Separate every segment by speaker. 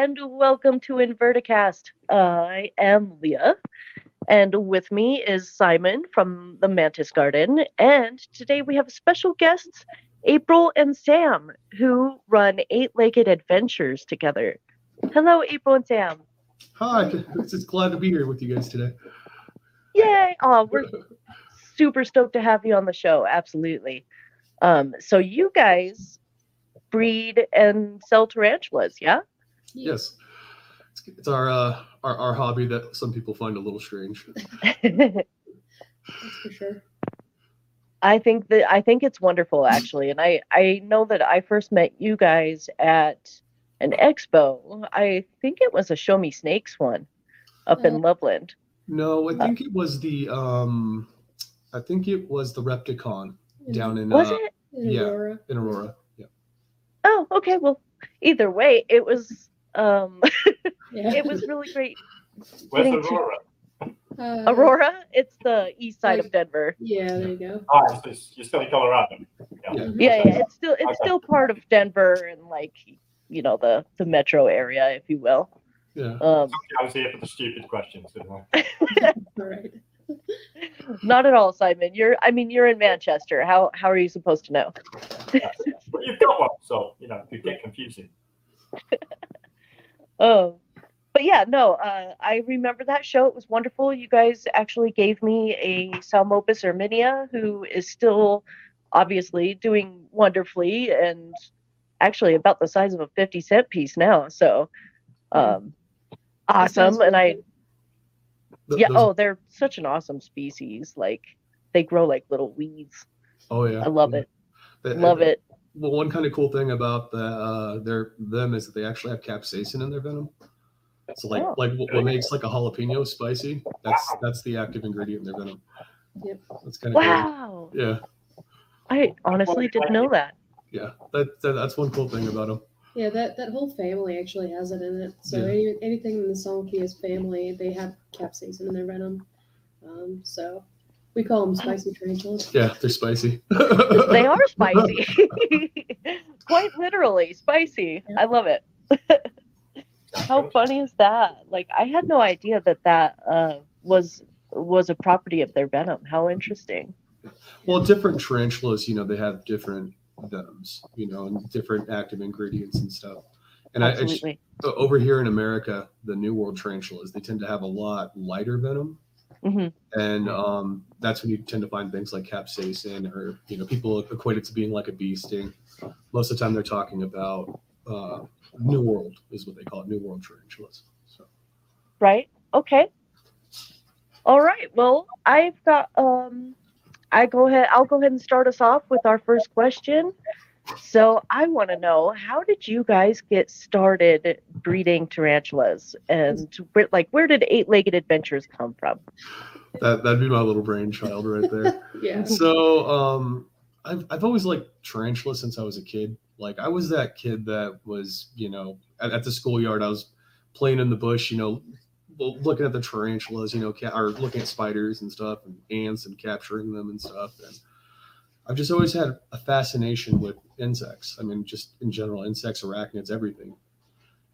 Speaker 1: and welcome to Inverticast. I am Leah, and with me is Simon from the Mantis Garden. And today we have special guests, April and Sam, who run Eight Legged Adventures together. Hello, April and Sam.
Speaker 2: Hi, it's just glad to be here with you guys today.
Speaker 1: Yay! Oh, we're super stoked to have you on the show. Absolutely. Um, so you guys breed and sell tarantulas, yeah?
Speaker 2: Yes, it's, it's our, uh, our our hobby that some people find a little strange.
Speaker 3: That's for sure.
Speaker 1: I think that I think it's wonderful actually, and I I know that I first met you guys at an expo. I think it was a Show Me Snakes one up in
Speaker 3: Oh.
Speaker 1: Loveland.
Speaker 2: No,
Speaker 1: Uh,
Speaker 2: I think it was the um, I think it was the Repticon down in
Speaker 1: Was
Speaker 2: uh,
Speaker 1: it?
Speaker 3: in
Speaker 2: yeah.
Speaker 3: Aurora.
Speaker 2: in Aurora. Yeah,
Speaker 1: Oh, okay. Well, either way, it was um
Speaker 3: Yeah.
Speaker 1: it was really great.
Speaker 4: Where's
Speaker 1: Getting to-
Speaker 4: Aurora?
Speaker 3: Uh,
Speaker 1: Aurora, it's the east side of Denver.
Speaker 3: Yeah, there you go.
Speaker 4: It's, it's, you're still in Colorado.
Speaker 2: Yeah.
Speaker 3: Mhm.
Speaker 1: Yeah, yeah. It's still it's
Speaker 4: Okay.
Speaker 1: still part of Denver and like you know the the metro area, if you will.
Speaker 2: yeah.
Speaker 1: Um,
Speaker 4: I was here for the stupid questions. didn't I?
Speaker 1: Not at all, Simon. You're I mean you're in Manchester. How how are you supposed to know?
Speaker 4: Yes, yes. But you've got one, so you know it could get confusing.
Speaker 1: Oh, but yeah, no, uh, I remember that show. It was wonderful. You guys actually gave me a Psalmopoeus irminia, who is still obviously doing wonderfully and actually about the size of a 50 cent piece now. So, um, awesome. And I, yeah, oh, they're such an awesome species. Like, they grow like little weeds.
Speaker 2: oh yeah.
Speaker 1: I love
Speaker 2: yeah.
Speaker 1: it.
Speaker 2: They-
Speaker 1: Love it.
Speaker 2: Well, one kind of cool thing about the uh, their them is that they actually have capsaicin in their venom. So like
Speaker 1: Oh.
Speaker 2: like what, what makes like a jalapeno spicy? That's that's the active ingredient in their venom.
Speaker 3: Yep.
Speaker 2: That's kind of cool.
Speaker 1: Wow.
Speaker 2: Yeah,
Speaker 1: I honestly didn't know that.
Speaker 2: yeah. That, that that's one cool thing about them.
Speaker 3: Yeah, that, that whole family actually has it in it. So
Speaker 2: Yeah.
Speaker 3: any, anything in the Solonchius family, they have capsaicin in their venom. Um, so we call them spicy tarantulas.
Speaker 2: Yeah, they're spicy.
Speaker 1: They are spicy. Quite literally spicy. I love it. How funny is that? Like I had no idea that that uh, was was a property of their venom. How interesting.
Speaker 2: Well, different tarantulas, you know, they have different venoms, you know, and different active ingredients and stuff. And I, I
Speaker 1: Absolutely.
Speaker 2: over here in America, the New World tarantulas, they tend to have a lot lighter venom,
Speaker 1: hmm
Speaker 2: and um, that's when you tend to find things like capsaicin, or you know, people equate it to being like a bee sting. Most of the time, they're talking about uh, New World is what they call it, New World tarantulas. So
Speaker 1: Right. Okay. All right. Well, I've got um I go ahead I'll go ahead and start us off with our first question. So I want to know how did you guys get started breeding tarantulas and where, like where did eight-legged adventures come from?
Speaker 2: that that'd be my little brainchild right there.
Speaker 3: Yeah.
Speaker 2: so um I've, I've always liked tarantula since i was a kid like i was that kid that was you know at, at the schoolyard i was playing in the bush you know looking at the tarantulas you know ca- or looking at spiders and stuff and ants and capturing them and stuff and i've just always had a fascination with insects i mean just in general insects arachnids everything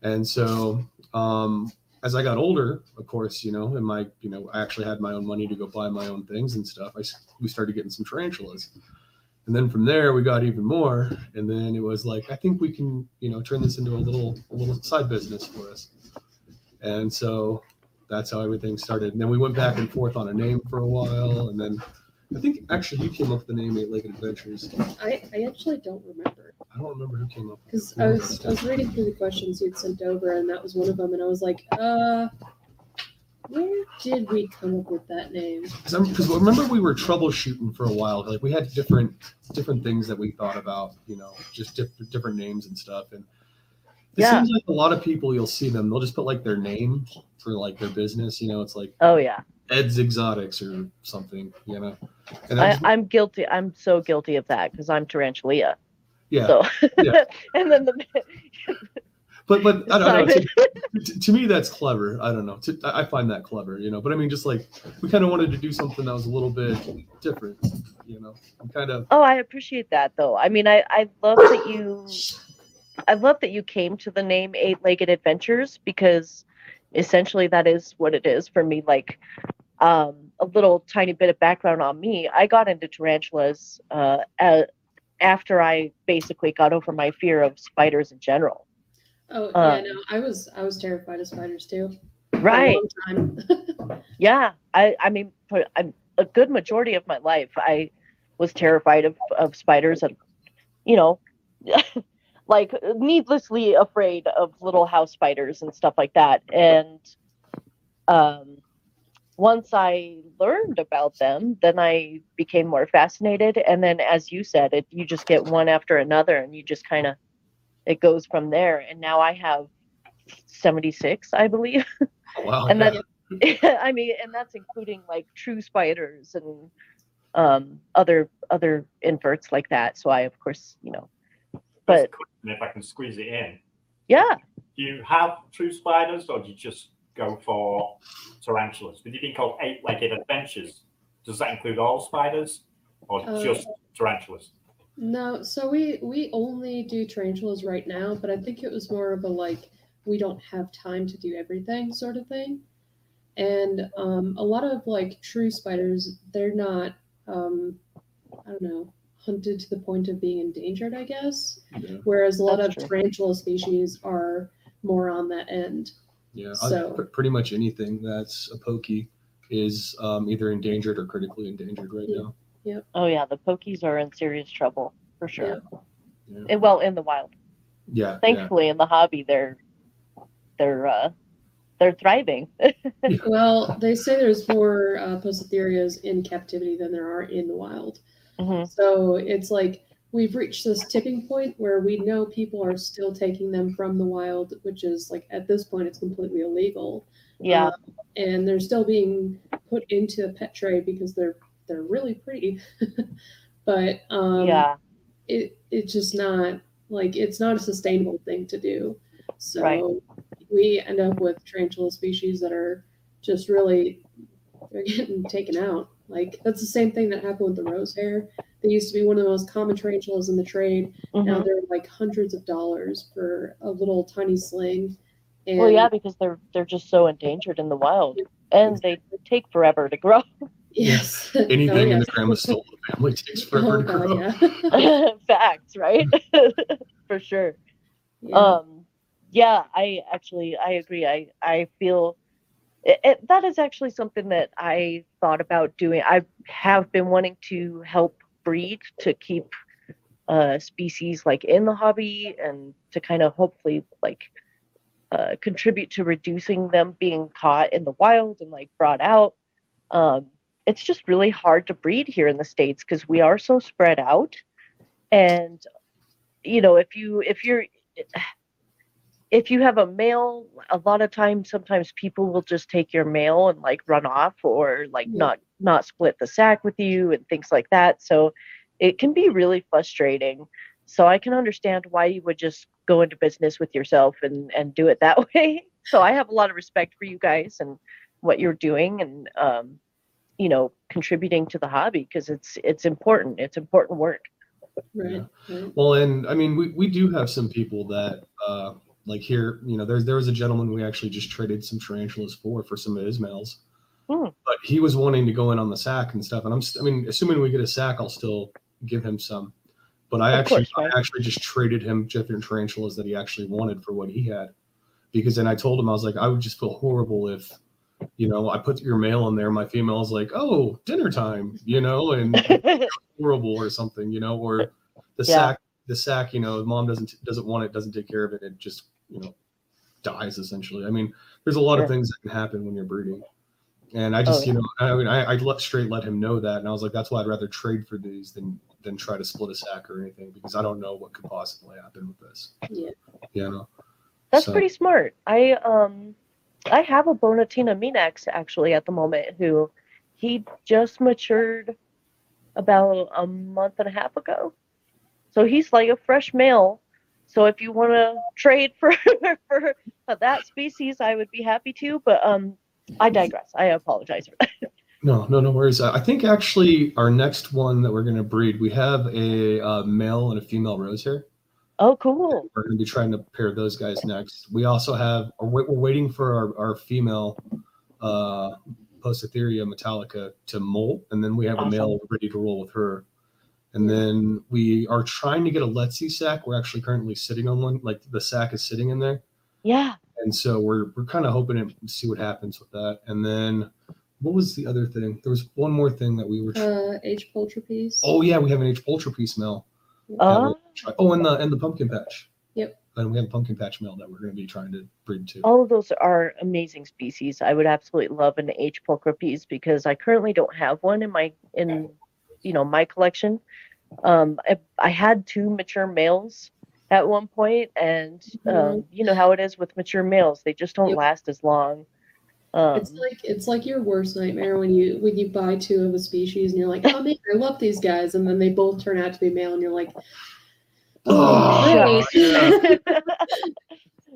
Speaker 2: and so um as I got older, of course, you know, and my, you know, I actually had my own money to go buy my own things and stuff. I we started getting some tarantulas, and then from there we got even more. And then it was like, I think we can, you know, turn this into a little, a little side business for us. And so that's how everything started. And then we went back and forth on a name for a while, and then I think actually you came up with the name Eight Legged Adventures.
Speaker 3: I, I actually don't remember
Speaker 2: I don't remember who came up.
Speaker 3: because I was I was reading through the questions you'd sent over and that was one of them and I was like, uh, where did we come up with that name?
Speaker 2: because remember we were troubleshooting for a while like we had different different things that we thought about you know just diff- different names and stuff and it
Speaker 1: Yeah.
Speaker 2: seems like a lot of people you'll see them they'll just put like their name for like their business you know it's like
Speaker 1: Oh yeah.
Speaker 2: Ed's exotics or something you know and
Speaker 1: I, I'm guilty. I'm so guilty of that because I'm tarantula.
Speaker 2: yeah
Speaker 1: So
Speaker 2: Yeah.
Speaker 1: and then the
Speaker 2: but but i don't know to, to, me that's clever i don't know to, i I find that clever you know but i mean just like we kind of wanted to do something that was a little bit different you know I'm kind of
Speaker 1: Oh, I appreciate that though. I mean, I I love that you I love that you came to the name Eight Legged Adventures because essentially that is what it is for me. Like um, a little tiny bit of background on me. I got into tarantulas uh, a- after I basically got over my fear of spiders in general.
Speaker 3: Oh
Speaker 1: Um,
Speaker 3: yeah, no, I was I was terrified of spiders too.
Speaker 1: Right. Yeah. I, I mean, for a, a good majority of my life, I was terrified of, of spiders and, you know, like needlessly afraid of little house spiders and stuff like that. And um, once I learned about them, then I became more fascinated. And then, as you said, it you just get one after another, and you just kind of it goes from there. And now I have seventy six, I believe.
Speaker 2: Wow.
Speaker 1: and
Speaker 2: yeah.
Speaker 1: then I mean, and that's including like true spiders and um, other other inverts like that. So I, of course, you know, but
Speaker 4: And if I can squeeze it in,
Speaker 1: yeah,
Speaker 4: do you have true spiders or do you just go for tarantulas? With you being called Eight Legged Adventures, does that include all spiders or
Speaker 3: Uh,
Speaker 4: just tarantulas?
Speaker 3: No, so we we only do tarantulas right now, but I think it was more of a like we don't have time to do everything sort of thing. And um, a lot of like true spiders, they're not um, I don't know hunted to the point of being endangered, I guess.
Speaker 2: yeah.
Speaker 3: Whereas a lot
Speaker 1: That's
Speaker 3: of
Speaker 1: true.
Speaker 3: tarantula species are more on that end.
Speaker 2: Yeah,
Speaker 3: So-
Speaker 2: pr- pretty much anything that's a pokey is um, either endangered or critically endangered right
Speaker 3: Yeah.
Speaker 2: now.
Speaker 1: oh yeah, the pokies are in serious trouble for sure.
Speaker 2: Yeah.
Speaker 1: And, well, in the wild,
Speaker 2: Yeah, yeah.
Speaker 1: thankfully, in the hobby, they're they're uh, they're thriving.
Speaker 3: Well, they say there's more uh, Poecilotherias in captivity than there are in the wild.
Speaker 1: Mhm.
Speaker 3: So it's like we've reached this tipping point where we know people are still taking them from the wild, which is like at this point it's completely illegal.
Speaker 1: Yeah,
Speaker 3: Um, and they're still being put into a pet trade because they're they're really pretty. but um,
Speaker 1: yeah,
Speaker 3: it it's just not like it's not a sustainable thing to do. So
Speaker 1: Right.
Speaker 3: we end up with tarantula species that are just really they're getting taken out. Like that's the same thing that happened with the rose hair. They used to be one of the most common tarantulas in the trade. Now
Speaker 1: mhm.
Speaker 3: they're like hundreds of dollars for a little tiny sling. And
Speaker 1: well, yeah, because they're they're just so endangered in the wild, and they take forever to grow.
Speaker 3: yes.
Speaker 2: Anything
Speaker 3: Oh,
Speaker 2: in
Speaker 3: yes.
Speaker 2: the Grammostola family takes
Speaker 3: Oh,
Speaker 2: forever to
Speaker 3: God,
Speaker 2: grow.
Speaker 3: yeah.
Speaker 1: Facts, right? for sure.
Speaker 3: Yeah.
Speaker 1: um yeah i actually i agree i i feel it, it, that is actually something that i thought about doing i have been wanting to help breed to keep uh species like in the hobby and to kind of hopefully like uh, contribute to reducing them being caught in the wild and like brought out um it's just really hard to breed here in the states because we are so spread out and you know if you if you're if you have a male a lot of times sometimes people will just take your male and like run off or like
Speaker 3: Yeah.
Speaker 1: not not split the sack with you and things like that. So it can be really frustrating. So i can understand why you would just go into business with yourself and and do it that way. So i have a lot of respect for you guys and what you're doing and um you know contributing to the hobby because it's it's important. It's important work.
Speaker 3: Right. right.
Speaker 2: Well, and I mean, we, we do have some people that, uh, like here, you know, there's there was a gentleman we actually just traded some tarantulas for for some of his males,
Speaker 1: Hmm.
Speaker 2: but he was wanting to go in on the sack and stuff. And I'm, st- I mean, assuming we get a sack, I'll still give him some. But I
Speaker 1: Of
Speaker 2: actually,
Speaker 1: course.
Speaker 2: I actually just traded him different tarantulas that he actually wanted for what he had, because then I told him I was like, I would just feel horrible if, you know, I put your male in there, my female is like, oh, dinner time, you know, and horrible or something, you know, or the
Speaker 1: Yeah.
Speaker 2: sack, the sack, you know, mom doesn't doesn't want it, doesn't take care of it, it just you know dies essentially. I mean, there's a lot of things that can happen when you're breeding, and I just
Speaker 1: Oh,
Speaker 2: you know, I mean, I, I let straight let him know that, and I was like, that's why I'd rather trade for these than than try to split a sack or anything because I don't know what could possibly happen with this.
Speaker 3: Yeah.
Speaker 2: You know,
Speaker 1: That's
Speaker 2: So-
Speaker 1: pretty smart. I um I have a Bonnetina minax actually at the moment who he just matured about a month and a half ago. So he's like a fresh male. So if you want to trade for for that species, I would be happy to, but um I digress. I apologize for that.
Speaker 2: No, no, no worries. I think actually our next one that we're going to breed, we have a uh, male and a female rose here.
Speaker 1: Oh, cool.
Speaker 2: We're going to be trying to pair those guys next. We also have we're we're waiting for our, our female uh, Poecilotheria metallica to molt, and then we have
Speaker 1: Awesome.
Speaker 2: a male ready to roll with her. And then we are trying to get a Letsy sack. We're actually currently sitting on one, like the sack is sitting in there.
Speaker 1: Yeah.
Speaker 2: And so we're we're kind of hoping to see what happens with that. And then what was the other thing? There was one more thing that we were.
Speaker 3: Uh, H pulchripes.
Speaker 2: oh yeah, we have an H pulchripes male. that
Speaker 1: Oh,
Speaker 2: we're oh, and the and the pumpkin patch.
Speaker 3: Yep.
Speaker 2: And we have a pumpkin patch male that we're going to be trying to breed to.
Speaker 1: all of those are amazing species. I would absolutely love an H. pulchripes because I currently don't have one in my in you know my collection. Um, I, I had two mature males at one point, and um, you know how it is with mature males; they just don't
Speaker 3: Yep.
Speaker 1: last as long. Um,
Speaker 3: It's like it's like your worst nightmare when you when you buy two of a species and you're like, oh man, I love these guys, and then they both turn out to be male, and you're like,
Speaker 2: Oh,
Speaker 3: great.
Speaker 2: yeah.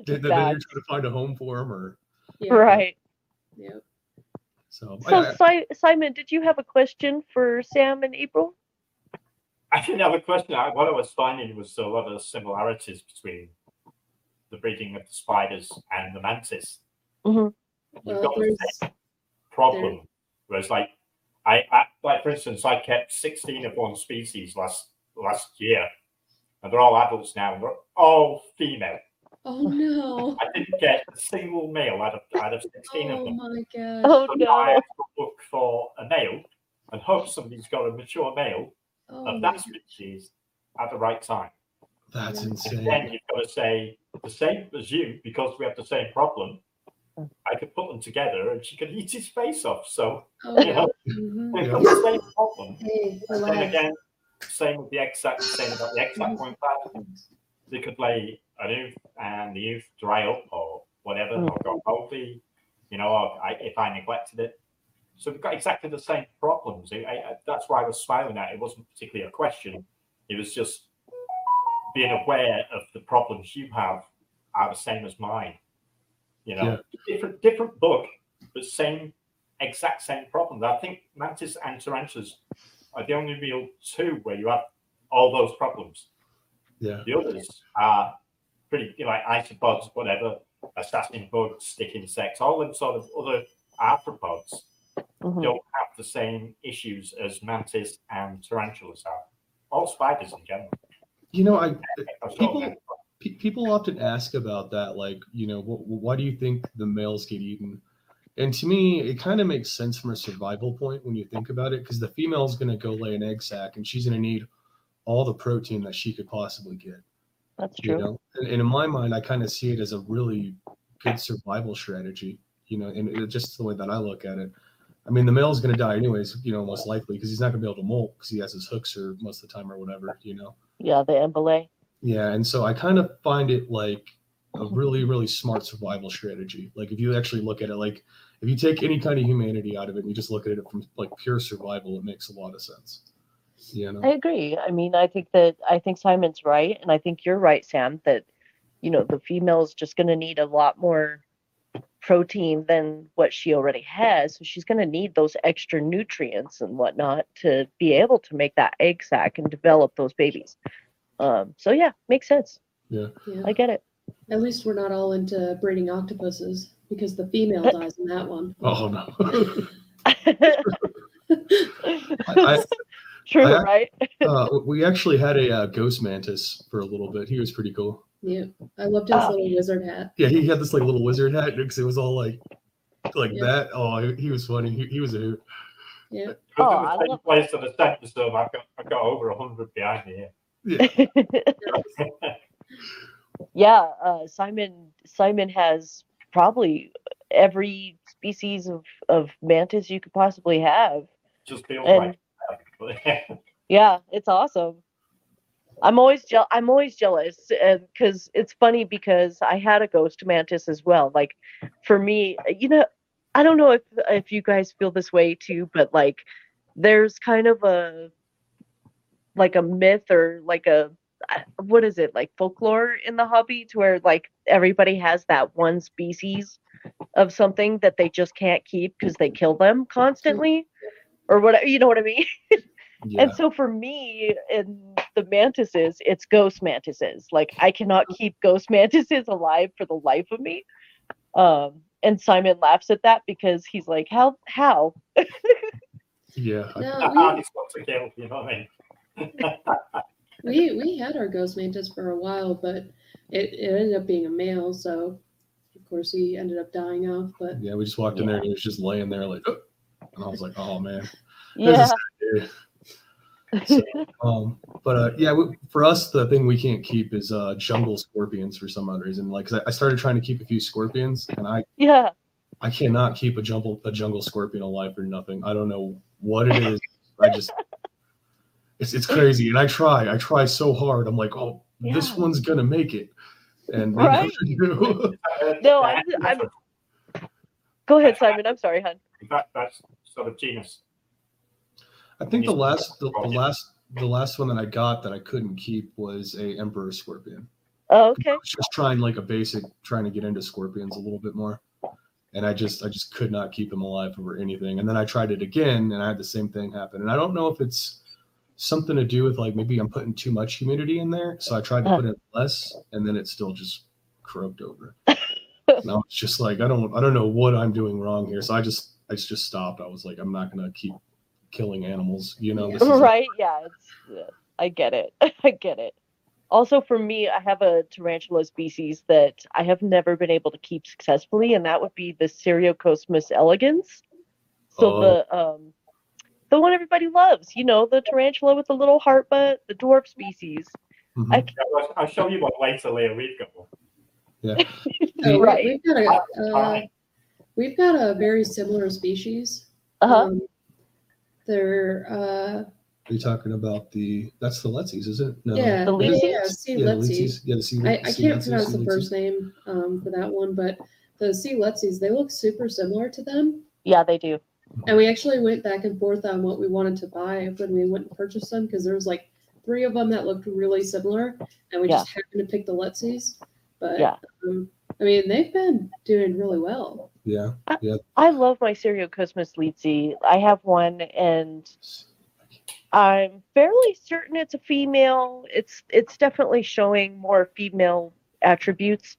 Speaker 2: Then, then you're to find a home for them, or
Speaker 3: Yeah,
Speaker 1: right.
Speaker 3: Yeah.
Speaker 2: so.
Speaker 1: So,
Speaker 2: I- I-
Speaker 1: Si- Simon, did you have a question for Sam and April?
Speaker 4: I didn't have a question. I, what I was finding was a lot of similarities between the breeding of the spiders and the mantis.
Speaker 1: Mhm.
Speaker 4: You've
Speaker 3: Well,
Speaker 4: got the same problem. Whereas, like, I, I like for instance, I kept sixteen of one species last last year, and they're all adults now, and they're all female.
Speaker 3: oh no,
Speaker 4: I didn't get a single male out of out of sixteen of them.
Speaker 3: oh
Speaker 4: them.
Speaker 3: my gosh,
Speaker 1: Oh
Speaker 4: So now I
Speaker 1: no!
Speaker 4: have to look for a male and hope somebody's got a mature male
Speaker 3: oh
Speaker 4: of that species at the right time.
Speaker 2: that's
Speaker 3: And
Speaker 4: And
Speaker 2: insane.
Speaker 4: then you've got to say the same as you because we have the same problem.
Speaker 1: Mm.
Speaker 4: I could put them together and she could eat his face off. So
Speaker 3: oh,
Speaker 4: you know,
Speaker 3: mhm.
Speaker 4: we've got the same problem.
Speaker 3: Hey,
Speaker 4: And then again, same with the exact same about the exact point pad. They could lay an oof and the oof dry up or whatever, or got moldy, you know, or I, if I neglected it. So we've got exactly the same problems. I, I, that's why I was smiling at it. It wasn't particularly a question. It was just being aware of the problems you have are the same as mine. You know, different different book, but same exact same problem. I think mantis and tarantulas are the only real two where you have all those problems.
Speaker 2: Yeah.
Speaker 4: The others are pretty you know, like isopods, whatever, assassin bugs, stick insects, all them sort of other arthropods
Speaker 1: Mhm.
Speaker 4: don't have the same issues as mantis and tarantulas have. All spiders in general.
Speaker 2: You know, I
Speaker 4: Are sort of
Speaker 2: People- people often ask about that, like, you know, wh- why do you think the males get eaten? And to me, it kind of makes sense from a survival point when you think about it, because the female is going to go lay an egg sac and she's going to need all the protein that she could possibly get.
Speaker 1: That's
Speaker 2: You
Speaker 1: true.
Speaker 2: know, and, and in my mind, I kind of see it as a really good survival strategy. You know, and it, just the way that I look at it. I mean, the male's going to die anyways, you know, most likely because he's not going to be able to molt because he has his hooks or most of the time or whatever. You know.
Speaker 1: Yeah, the embole.
Speaker 2: Yeah, and so I kind of find it like a really, really smart survival strategy. Like if you actually look at it, like if you take any kind of humanity out of it and you just look at it from like pure survival, it makes a lot of sense. You know?
Speaker 1: I agree. I mean, I think that I think Simon's right, and I think you're right, Sam. That you know the female is just going to need a lot more protein than what she already has, so she's going to need those extra nutrients and whatnot to be able to make that egg sac and develop those babies. Um, so yeah, makes sense.
Speaker 3: Yeah.
Speaker 1: I get it.
Speaker 3: At least we're not all into breeding octopuses because the female dies in that one.
Speaker 2: Oh no. I-
Speaker 1: True,
Speaker 2: I-
Speaker 1: right?
Speaker 2: uh, we actually had a uh, ghost mantis for a little bit. He was pretty cool.
Speaker 3: Yeah, I loved his
Speaker 1: Oh.
Speaker 3: little wizard hat.
Speaker 2: Yeah, he had this like little wizard hat because it was all like like
Speaker 3: Yeah.
Speaker 2: that. Oh, he, he was funny. He, he was a hoot.
Speaker 3: Yeah,
Speaker 1: Oh,
Speaker 4: in
Speaker 1: I love-
Speaker 4: place that I sent the stuff, I've got, I've got over 100 behind me here.
Speaker 2: Yeah.
Speaker 1: yeah, uh, Simon Simon has probably every species of, of mantis you could possibly have.
Speaker 4: Just feels
Speaker 1: And
Speaker 4: like
Speaker 1: yeah, it's awesome. I'm always je- I'm always jealous um, because it's funny because I had a ghost mantis as well. Like for me, you know, I don't know if if you guys feel this way too, but like there's kind of a like a myth or like a what is it like folklore in the hobby to where like everybody has that one species of something that they just can't keep because they kill them constantly or whatever you know what i mean
Speaker 2: Yeah.
Speaker 1: and so for me, and the mantises, it's ghost mantises. Like I cannot keep ghost mantises alive for the life of me. Um, and Simon laughs at that because he's like, "How? How?"
Speaker 2: Yeah.
Speaker 3: No, we,
Speaker 4: to kill, you know what I mean?
Speaker 3: we we had our ghost mantis for a while, but it, it ended up being a male, so of course he ended up dying off. But
Speaker 2: Yeah, we just walked in there and he was just laying there like, "Oh," and I was like, oh man.
Speaker 1: Yeah.
Speaker 2: This is So, um, but uh, yeah, we, for us, the thing we can't keep is uh, jungle scorpions for some odd reason. Like, 'cause I, I started trying to keep a few scorpions, and I
Speaker 1: yeah.
Speaker 2: I cannot keep a jungle a jungle scorpion alive for nothing. I don't know what it is. I just it's it's crazy, and I try. I try so hard. I'm like, oh, this one's gonna make it, and
Speaker 1: Right.
Speaker 2: never do.
Speaker 1: No, I'm- I'm- Go ahead, Simon. I'm sorry, hon.
Speaker 4: That, that's sort of genus.
Speaker 2: I think the last the, the last the last one that I got that I couldn't keep was a emperor scorpion.
Speaker 1: Oh, okay.
Speaker 2: I was just trying like a basic, trying to get into scorpions a little bit more, and I just I just could not keep them alive over anything. And then I tried it again, and I had the same thing happen. And I don't know if it's something to do with like maybe I'm putting too much humidity in there, so I tried to put in less, and then it still just croaked over. and I was just like, I don't I don't know what I'm doing wrong here. So I just I just stopped. I was like, I'm not gonna keep killing animals. You know, this is
Speaker 1: Right? Yeah. It's, yeah, I get it. I get it. Also, for me, I have a tarantula species that I have never been able to keep successfully, and that would be the Cyriocosmus elegans. So
Speaker 2: Oh.
Speaker 1: the um, the one everybody loves, you know, the tarantula with the little heart butt, the dwarf species.
Speaker 2: Mhm.
Speaker 1: I
Speaker 4: I'll, I'll show you what later layer we've got.
Speaker 3: uh, we-
Speaker 1: Right.
Speaker 3: we've got a uh, we've got a very similar species.
Speaker 1: Uh-huh.
Speaker 3: Um, they're uh,
Speaker 2: Are you talking about the that's the Letsies, is it? No.
Speaker 3: yeah,
Speaker 1: The
Speaker 3: yeah, yeah, sea
Speaker 2: Yeah, the
Speaker 3: letsies.
Speaker 2: Letsies. Yeah, the sea,
Speaker 3: I, I
Speaker 2: sea
Speaker 3: can't
Speaker 2: Letsies,
Speaker 3: pronounce
Speaker 2: sea
Speaker 3: the
Speaker 2: Letsies.
Speaker 3: first name um, for that one, but the sea letsies they look super similar to them.
Speaker 1: Yeah, they do.
Speaker 3: And we actually went back and forth on what we wanted to buy when we went and purchased them because there was like three of them that looked really similar, and we
Speaker 1: Yeah.
Speaker 3: just happened to pick the Letsies. But
Speaker 1: Yeah.
Speaker 3: um, I mean, they've been doing really well.
Speaker 2: Yeah. Yeah.
Speaker 1: I love my Cyriocosmus leetzi. I have one, and I'm fairly certain it's a female. It's it's definitely showing more female attributes.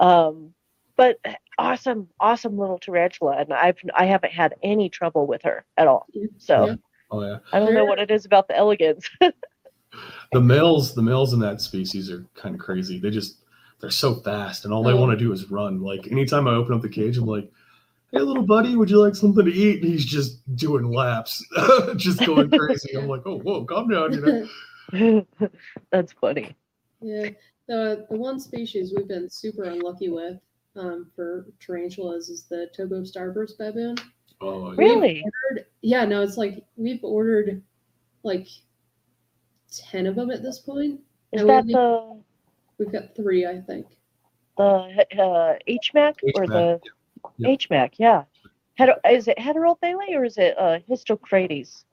Speaker 1: Um, but awesome, awesome little tarantula, and I've I haven't had any trouble with her at all. So
Speaker 3: Yeah.
Speaker 2: Oh yeah.
Speaker 1: I don't know what it is about the elegans.
Speaker 2: The males, the males in that species are kind of crazy. They just they're so fast, and all they
Speaker 3: Oh.
Speaker 2: want to do is run. Like anytime I open up the cage, I'm like, "Hey, little buddy, would you like something to eat?" And he's just doing laps, just going crazy. I'm like, "Oh, whoa, calm down." You know?
Speaker 1: That's funny.
Speaker 3: yeah. The the one species we've been super unlucky with um, for tarantulas is the Togo starburst baboon.
Speaker 2: Oh, yeah.
Speaker 1: Really?
Speaker 3: Ordered- yeah, no, it's like we've ordered like ten of them at this point.
Speaker 1: Is
Speaker 3: And
Speaker 1: that
Speaker 3: we-
Speaker 1: the
Speaker 3: We've got three, I think.
Speaker 1: the uh, HMAC or the
Speaker 2: yeah. Yeah.
Speaker 1: HMAC? Yeah. Heter- is it heterothalate or is it uh, histocrates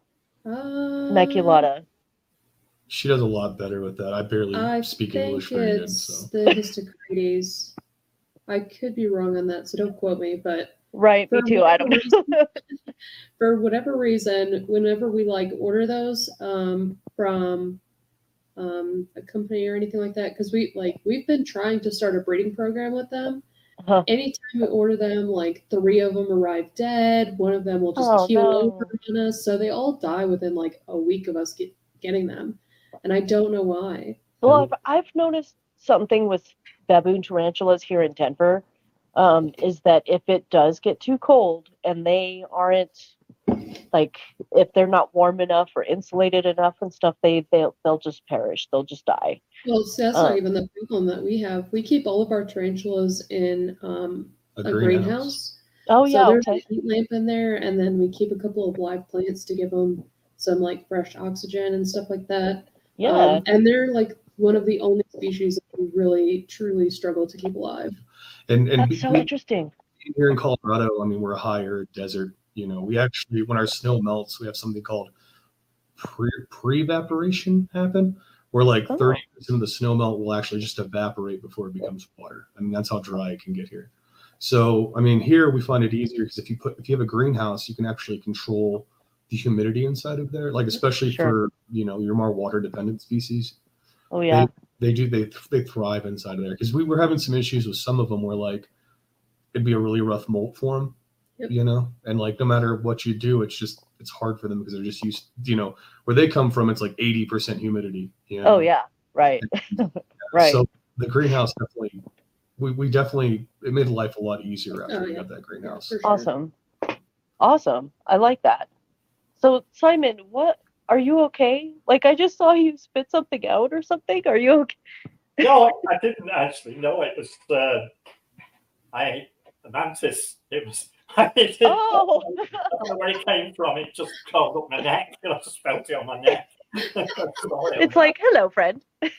Speaker 3: Uh,
Speaker 1: maculata?
Speaker 2: She does a lot better with that. I barely
Speaker 3: I
Speaker 2: speak
Speaker 3: think
Speaker 2: English very good,
Speaker 3: it's
Speaker 2: so
Speaker 3: the histocrates. I could be wrong on that, so don't quote me. But
Speaker 1: Right, me
Speaker 3: For
Speaker 1: too. I don't
Speaker 3: whatever
Speaker 1: know.
Speaker 3: for whatever reason, whenever we like order those um, from um, a company or anything like that, because we like we've been trying to start a breeding program with them.
Speaker 1: Uh-huh.
Speaker 3: Anytime we order them, like three of them arrive dead. One of them will just
Speaker 1: Oh,
Speaker 3: keel
Speaker 1: no.
Speaker 3: over on us, so they all die within like a week of us get, getting them, and I don't know why.
Speaker 1: Well, I've, I've noticed something with baboon tarantulas here in Denver um, is that if it does get too cold and they aren't like if they're not warm enough or insulated enough and stuff, they they'll they'll just perish. They'll just die.
Speaker 3: Well, see, that's
Speaker 1: Uh.
Speaker 3: not even the problem that we have. We keep all of our tarantulas in um,
Speaker 2: a,
Speaker 3: a
Speaker 2: greenhouse.
Speaker 3: greenhouse.
Speaker 1: Oh
Speaker 3: so
Speaker 1: yeah,
Speaker 3: there's
Speaker 1: okay.
Speaker 3: a heat lamp in there, and then we keep a couple of live plants to give them some like fresh oxygen and stuff like that.
Speaker 1: Yeah.
Speaker 3: Um, and they're like one of the only species that we really truly struggle to keep alive.
Speaker 2: And and
Speaker 1: That's so
Speaker 2: we-
Speaker 1: interesting.
Speaker 2: here in Colorado, I mean, we're a higher desert. You know, we actually, when our snow melts, we have something called pre evaporation happen, where like
Speaker 1: Oh.
Speaker 2: thirty percent of the snow melt will actually just evaporate before it becomes water. I mean, that's how dry it can get here. So, I mean, here we find it easier because if you put if you have a greenhouse, you can actually control the humidity inside of there, like mm, especially
Speaker 1: Sure.
Speaker 2: for you know your more water dependent species.
Speaker 1: Oh yeah.
Speaker 2: They do they they thrive inside of there because we were having some issues with some of them where like it'd be a really rough molt for them,
Speaker 3: Yep.
Speaker 2: you know, and like no matter what you do, it's just it's hard for them because they're just used, you know, where they come from, it's like eighty percent humidity. You know?
Speaker 1: Oh yeah. Right. right.
Speaker 2: So the greenhouse definitely, we, we definitely it made life a lot easier after
Speaker 3: Oh,
Speaker 2: we
Speaker 3: yeah.
Speaker 2: got that greenhouse.
Speaker 3: Sure.
Speaker 1: Awesome. Awesome. I like that. So, Simon, what are you okay? Like, I just saw you spit something out or something. Are you okay?
Speaker 4: No, I, I didn't actually. No, it was uh, I the mantis. It was. I didn't,
Speaker 1: Oh,
Speaker 4: I don't know where it came from. It just curled up my neck. I just felt it on my neck. Sorry.
Speaker 1: it's like, hello, friend.
Speaker 4: yeah,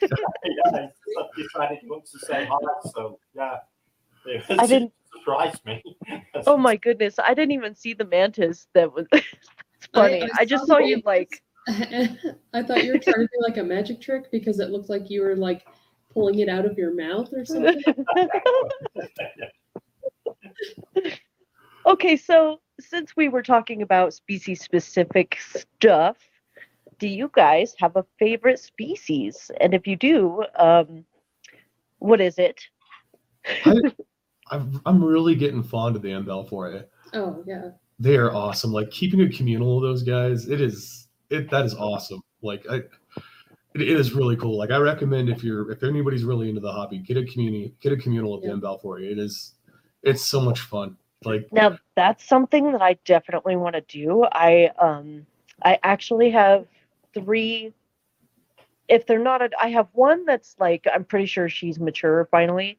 Speaker 4: I decided he wants to say hi. So yeah, it
Speaker 1: I didn't-
Speaker 4: surprise me.
Speaker 1: Oh my goodness. I didn't even see the mantis that was. it's funny. I, just saw you like.
Speaker 3: I thought you were trying to do like a magic trick because it looked like you were like pulling it out of your mouth or something.
Speaker 1: Okay, so since we were talking about species specific stuff, do you guys have a favorite species? And if you do, um, what is it?
Speaker 2: I'm, I'm really getting fond of the M. balfouri.
Speaker 3: Oh yeah.
Speaker 2: They are awesome. Like keeping a communal of those guys, it is it that is awesome. Like I, it, it is really cool. Like I recommend if you're if anybody's really into the hobby, get a community, get a communal of
Speaker 3: Yeah.
Speaker 2: the M. balfouri. It is it's so much fun. Like
Speaker 1: Now that's something that I definitely want to do. I um I actually have three if they're not a, I have one that's like I'm pretty sure she's mature finally.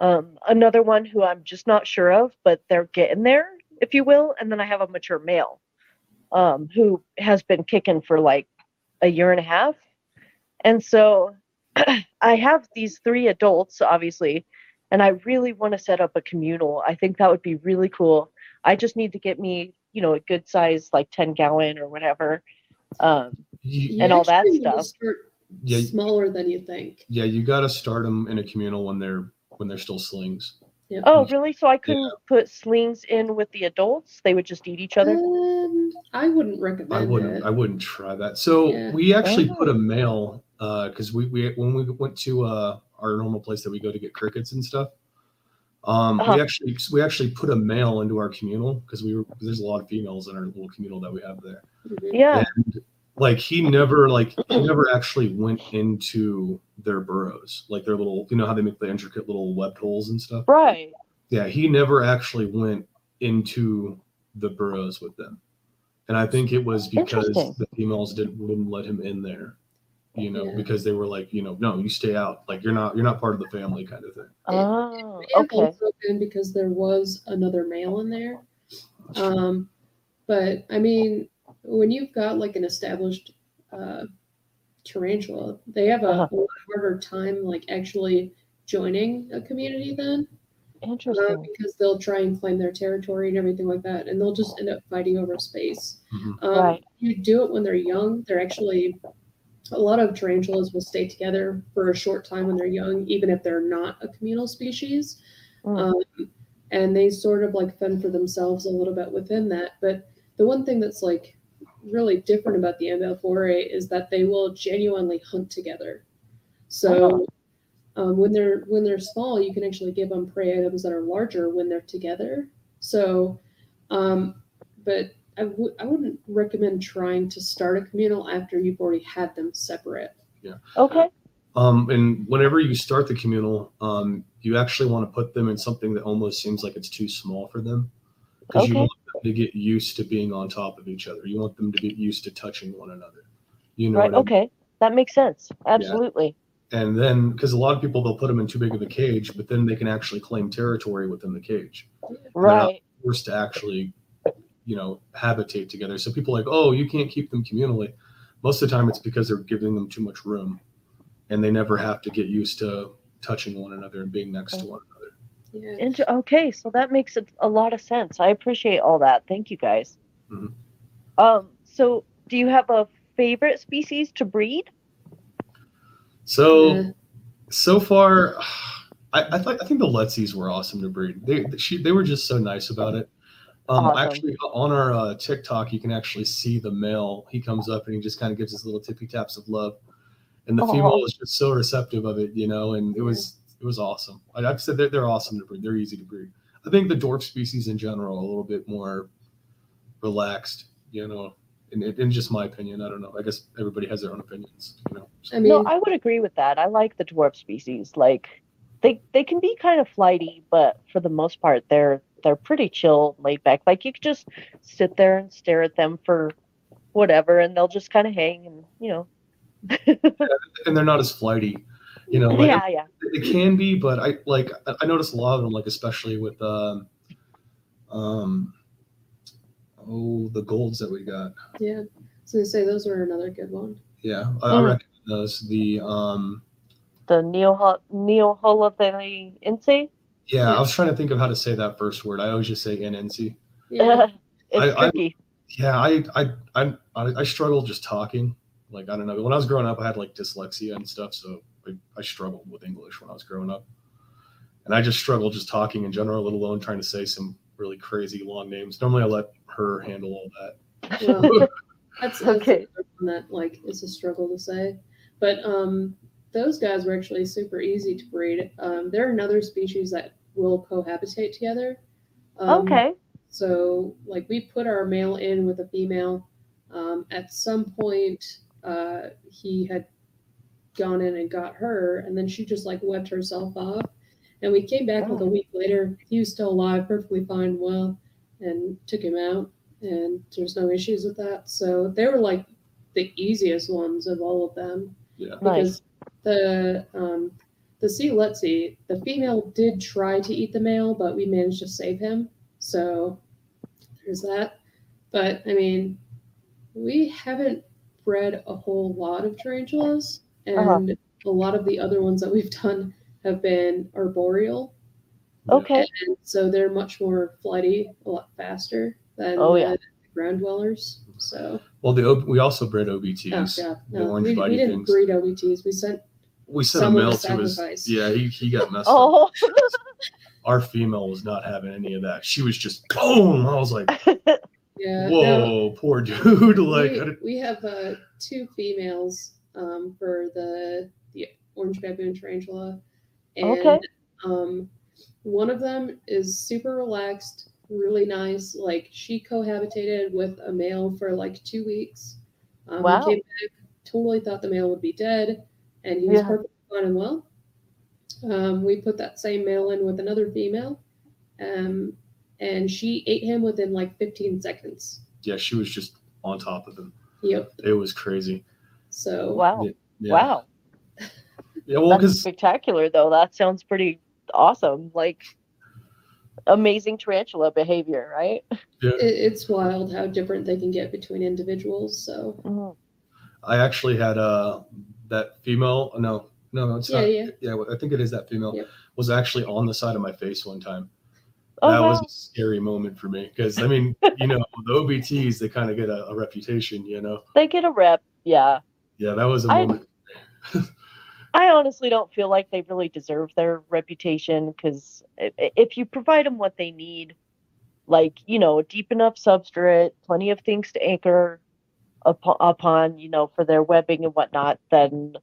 Speaker 1: Um another one who I'm just not sure of, but they're getting there, if you will, and then I have a mature male um who has been kicking for like a year and a half. And so I have these three adults obviously and I really want to set up a communal. I think that would be really cool. I just need to get me, you know, a good size like 10 gallon or whatever. Um,
Speaker 2: you,
Speaker 3: You
Speaker 1: And all that
Speaker 3: actually need to
Speaker 1: stuff.
Speaker 3: start
Speaker 2: yeah,
Speaker 3: Smaller than you think.
Speaker 2: yeah, you got to start them in a communal when they're when they're still slings.
Speaker 3: Yep.
Speaker 1: oh, really? So I couldn't put slings in with the adults? They would just eat each other?
Speaker 3: Um, I wouldn't recommend
Speaker 2: I wouldn't.
Speaker 3: it.
Speaker 2: I wouldn't try that. So
Speaker 3: Yeah.
Speaker 2: we actually
Speaker 1: Oh.
Speaker 2: put a male because we we when we went to uh, our normal place that we go to get crickets and stuff. Um,
Speaker 1: Uh-huh.
Speaker 2: we actually we actually put a male into our communal because we were 'cause there's a lot of females in our little communal that we have there.
Speaker 3: Mhm.
Speaker 1: Yeah.
Speaker 2: And like he never like he never actually went into their burrows like their little you know how they make the intricate little webbed holes and stuff.
Speaker 1: Right.
Speaker 2: Yeah, he never actually went into the burrows with them. And I think it was because the females didn't wouldn't let him in there. You know,
Speaker 3: Yeah.
Speaker 2: because they were like, you know, no, you stay out. Like you're not you're not part of the family kind of thing.
Speaker 1: Oh,
Speaker 3: It may
Speaker 1: okay.
Speaker 3: because there was another male in there. Um, but I mean, when you've got like an established uh, tarantula, they have a,
Speaker 1: Uh-huh.
Speaker 3: harder time like actually joining a community then uh, because they'll try and claim their territory and everything like that, and they'll just end up fighting over space.
Speaker 2: Mhm.
Speaker 3: Um,
Speaker 1: Right.
Speaker 3: You do it when they're young. They're actually a lot of tarantulas will stay together for a short time when they're young, even if they're not a communal species.
Speaker 1: Mm.
Speaker 3: Um, and they sort of like fend for themselves a little bit within that. But the one thing that's like really different about the M. balfouri is that they will genuinely hunt together. So um, when they're when they're small, you can actually give them prey items that are larger when they're together. So, um, but I w- I wouldn't recommend trying to start a communal after you've already had them separate. Yeah.
Speaker 1: Okay.
Speaker 2: Um, and whenever you start the communal, um, you actually want to put them in something that almost seems like it's too small for them. Because you want them to get used to being on top of each other. You want them to get used to touching one another. You know
Speaker 1: Right.
Speaker 2: what I mean?
Speaker 1: Okay. That makes sense. Absolutely.
Speaker 2: and then because a lot of people they'll put them in too big of a cage but then they can actually claim territory within the cage
Speaker 1: Right.
Speaker 2: forced to actually you know habitate together so people are like oh you can't keep them communally most of the time it's because they're giving them too much room and they never have to get used to touching one another and being next to one another
Speaker 3: Yeah.
Speaker 1: Inter- okay, so that makes a, a lot of sense. I appreciate all that. Thank you guys.
Speaker 2: Mhm.
Speaker 1: Um, so do you have a favorite species to breed?
Speaker 2: so
Speaker 3: Yeah.
Speaker 2: so far I, I, th- I think the Letzies were awesome to breed. They she, they were just so nice about it. Um,
Speaker 1: Awesome.
Speaker 2: Actually, on our uh, TikTok, you can actually see the male. He comes up and he just kind of gives his little tippy taps of love, and the
Speaker 1: Aw.
Speaker 2: female is just so receptive of it, you know. And it was it was awesome. I, I've said they're, they're awesome to breed. They're easy to breed. I think the dwarf species in general are a little bit more relaxed, you know. In, in just my opinion, I don't know. I guess everybody has their own opinions, you know.
Speaker 3: I mean,
Speaker 1: no, I would agree with that. I like the dwarf species. Like they they can be kind of flighty, but for the most part, they're they're pretty chill, laid back. Like you could just sit there and stare at them for whatever, and they'll just kind of hang and you know.
Speaker 2: and they're not as flighty, you know. Like,
Speaker 1: yeah, yeah.
Speaker 2: it can be but i like I- i notice a lot of them like especially with um um oh the golds that we got
Speaker 3: yeah. So to say those were another good one.
Speaker 2: yeah i, I
Speaker 1: Mm.
Speaker 2: recommend those the um
Speaker 1: The neo neo Neoholothense.
Speaker 2: Yeah i was trying to think of how to say that first word i always just say nnc
Speaker 3: Yeah.
Speaker 1: it's
Speaker 2: I- I-
Speaker 1: tricky.
Speaker 2: yeah I, I i i i struggle just talking like i don't know when i was growing up i had like dyslexia and stuff so i, I struggled with english when i was growing up and i just struggle just talking in general let alone trying to say some really crazy long names normally i let her handle all that
Speaker 3: Well, that's, that's
Speaker 1: Okay.
Speaker 3: that like is a struggle to say. But um, those guys were actually super easy to breed. Um, they're another species that will cohabitate together. Um,
Speaker 1: okay.
Speaker 3: So, like, we put our male in with a female. Um, at some point, uh, he had gone in and got her, and then she just like webbed herself off. And we came back with a
Speaker 1: Oh.
Speaker 3: week later. He was still alive, perfectly fine, well, and took him out. And there's no issues with that. So they were like the easiest ones of all of them
Speaker 2: yeah
Speaker 3: because the um, the sea let's see the female did try to eat the male but we managed to save him so there's that but i mean we haven't bred a whole lot of tarantulas and
Speaker 1: Uh-huh.
Speaker 3: a lot of the other ones that we've done have been arboreal
Speaker 1: Okay.
Speaker 3: and so they're much more flighty a lot faster than
Speaker 1: Oh, yeah.
Speaker 3: the ground dwellers so
Speaker 2: Well, the we also bred OBTs.
Speaker 3: oh
Speaker 2: OBTs.
Speaker 3: yeah
Speaker 2: the
Speaker 3: no,
Speaker 2: orange
Speaker 3: we,
Speaker 2: body
Speaker 3: we didn't
Speaker 2: things.
Speaker 3: breed obts we sent
Speaker 2: We sent a
Speaker 3: Someone
Speaker 2: male
Speaker 3: to
Speaker 2: to his. Yeah, he, he got messed up.
Speaker 1: Oh.
Speaker 2: Our female was not having any of that. She was just boom. I was like,
Speaker 3: yeah no,
Speaker 2: whoa, poor dude. like,
Speaker 3: we, we have uh, two females um, for the the orange baboon tarantula, and
Speaker 1: Okay.
Speaker 3: um, one of them is super relaxed, really nice. Like she cohabitated with a male for like two weeks. Um,
Speaker 1: Wow.
Speaker 3: He came back, totally thought the male would be dead, and he was
Speaker 1: Yeah.
Speaker 3: perfectly fine and well. Um, we put that same male in with another female, um, and she ate him within like 15 seconds.
Speaker 2: yeah, she was just on top of him.
Speaker 3: Yep.
Speaker 2: It was crazy.
Speaker 3: So
Speaker 1: wow.
Speaker 2: Yeah.
Speaker 1: Wow.
Speaker 2: Yeah, well,
Speaker 1: That's
Speaker 2: because
Speaker 1: spectacular, though. That sounds pretty awesome. Like amazing tarantula behavior, right?
Speaker 2: yeah,
Speaker 3: it, it's wild how different they can get between individuals. So
Speaker 1: Mhm.
Speaker 2: I actually had uh that female. Uh, no, no, it's
Speaker 3: yeah,
Speaker 2: not.
Speaker 3: yeah,
Speaker 2: Yeah, I think it is that female.
Speaker 3: Yep.
Speaker 2: Was actually on the side of my face one time.
Speaker 1: Oh,
Speaker 2: that was a scary moment for me because I mean, you know, the OBTs they kind of get a, a reputation, you know.
Speaker 1: They get a rep. Yeah.
Speaker 2: Yeah, that was a
Speaker 1: I-
Speaker 2: moment.
Speaker 1: I honestly don't feel like they really deserve their reputation because if you provide them what they need, like, you know, deep enough substrate, plenty of things to anchor upon, upon you know, for their webbing and whatnot, then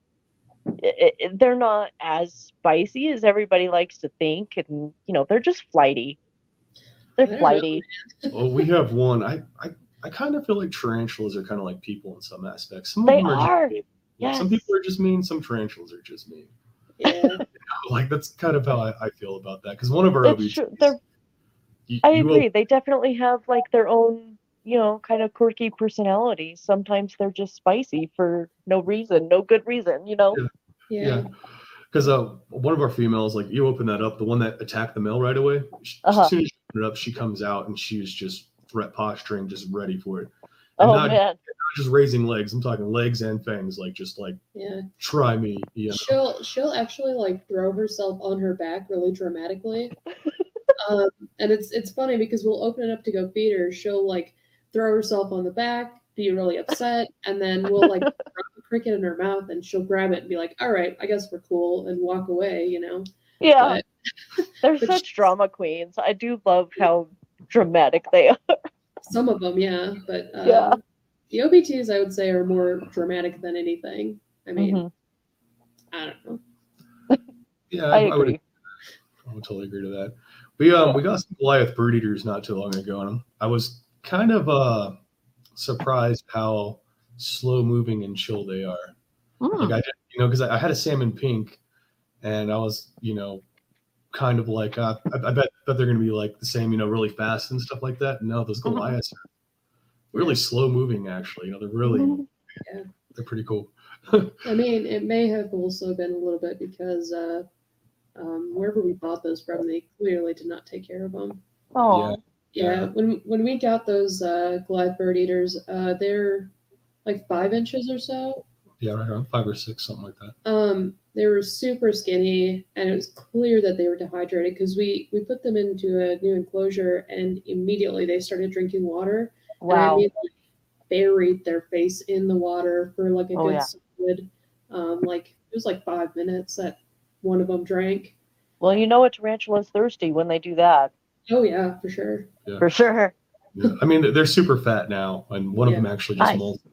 Speaker 1: i i they're not as spicy as everybody likes to think. And, you know, they're just flighty. They're
Speaker 3: I
Speaker 1: flighty.
Speaker 2: well, we have one. I I, I kind of feel like tarantulas are kind of like people in some aspects. Some of
Speaker 1: They
Speaker 2: them are.
Speaker 1: are.
Speaker 2: mean. Yeah, Some people are just mean. Some tarantulas are just mean.
Speaker 3: yeah.
Speaker 2: Like that's kind of how I, I feel about that. Because one of our
Speaker 1: It's
Speaker 2: OBTs,
Speaker 1: true. They're
Speaker 2: you-
Speaker 1: I
Speaker 2: you will-
Speaker 1: agree. They definitely have like their own, you know, kind of quirky personalities. Sometimes they're just spicy for no reason, no good reason, you know?
Speaker 3: yeah,
Speaker 2: Yeah. Because uh, one of our females, like you open that up, the one that attacked the male right away. She,
Speaker 1: Uh-huh.
Speaker 2: As soon as you open it up, she comes out and she's just threat posturing, just ready for it. And
Speaker 1: Oh
Speaker 2: not,
Speaker 1: man.
Speaker 2: not just raising legs. I'm talking legs and fangs, like just like
Speaker 3: yeah.
Speaker 2: try me. You know?
Speaker 3: She'll she'll actually like throw herself on her back really dramatically. um, and it's it's funny because we'll open it up to go feed her. She'll like throw herself on the back, be really upset, and then we'll like drop the cricket in her mouth, and she'll grab it and be like, "All right, I guess we're cool," and walk away. You know.
Speaker 1: Yeah.
Speaker 3: But
Speaker 1: They're
Speaker 3: but
Speaker 1: such drama queens. I do love how dramatic they are.
Speaker 3: Some of them, yeah, but uh,
Speaker 1: Yeah.
Speaker 3: the OBTs I would say are more dramatic than anything. I mean,
Speaker 1: Mhm.
Speaker 3: I don't know.
Speaker 2: Yeah,
Speaker 1: I
Speaker 2: I, would,
Speaker 1: agree.
Speaker 2: I would totally agree to that. We um we got some Goliath brood eaters not too long ago, and I was kind of uh surprised how slow moving and chill they are.
Speaker 1: Mm.
Speaker 2: Like I did, you know, because I, I had a salmon pink, and I was, you know, kind of like, uh, I, I bet, bet they're going to be like the same, you know, really fast and stuff like that. No, those
Speaker 1: Mhm.
Speaker 2: Goliaths are really slow moving. Actually, you know, they're really,
Speaker 1: Mhm.
Speaker 2: they're pretty cool.
Speaker 3: I mean, it may have also been a little bit because uh, um, wherever we bought those from, they clearly did not take care of them.
Speaker 1: Oh,
Speaker 3: Yeah,
Speaker 2: Yeah.
Speaker 3: when when we got those uh, Goliath bird eaters, uh, they're like five inches or so.
Speaker 2: Yeah, right around five or six, something like that.
Speaker 3: Um, they were super skinny, and it was clear that they were dehydrated because we we put them into a new enclosure, and immediately they started drinking water. And I
Speaker 1: wow.
Speaker 3: immediately buried their face in the water for like a
Speaker 1: Oh,
Speaker 3: good
Speaker 1: yeah.
Speaker 3: solid, um, like it was like five minutes that one of them drank.
Speaker 1: Well, you know a tarantula's thirsty when they do that,
Speaker 3: Oh yeah, for sure.
Speaker 1: for sure.
Speaker 2: Yeah. I mean, they're super fat now, and one
Speaker 3: Yeah.
Speaker 2: of them actually just
Speaker 1: Nice.
Speaker 2: molted.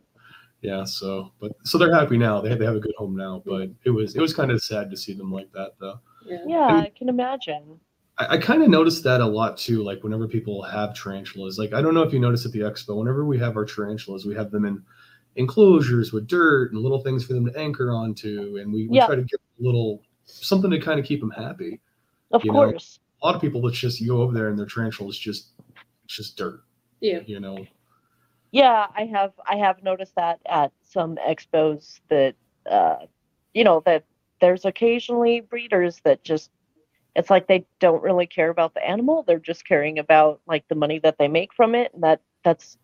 Speaker 2: Yeah, so but so they're happy now. They they have a good home now, but it was it was kind of sad to see them like that though.
Speaker 3: Yeah.
Speaker 1: Yeah, I can imagine.
Speaker 2: I, I kind of noticed that a lot too. Like whenever people have tarantulas, like I don't know if you noticed at the expo, whenever we have our tarantulas, we have them in enclosures with dirt and little things for them to anchor onto, and we, we
Speaker 1: Yeah.
Speaker 2: try to give a little something to kind of keep them happy.
Speaker 1: Of
Speaker 2: You know,
Speaker 1: course.
Speaker 2: A lot of people that just you go over there and their tarantula is just it's just dirt,
Speaker 3: Yeah.
Speaker 2: you know.
Speaker 1: Yeah, I have I have noticed that at some expos that uh you know that there's occasionally breeders that just it's like they don't really care about the animal. They're just caring about like the money that they make from it and that that's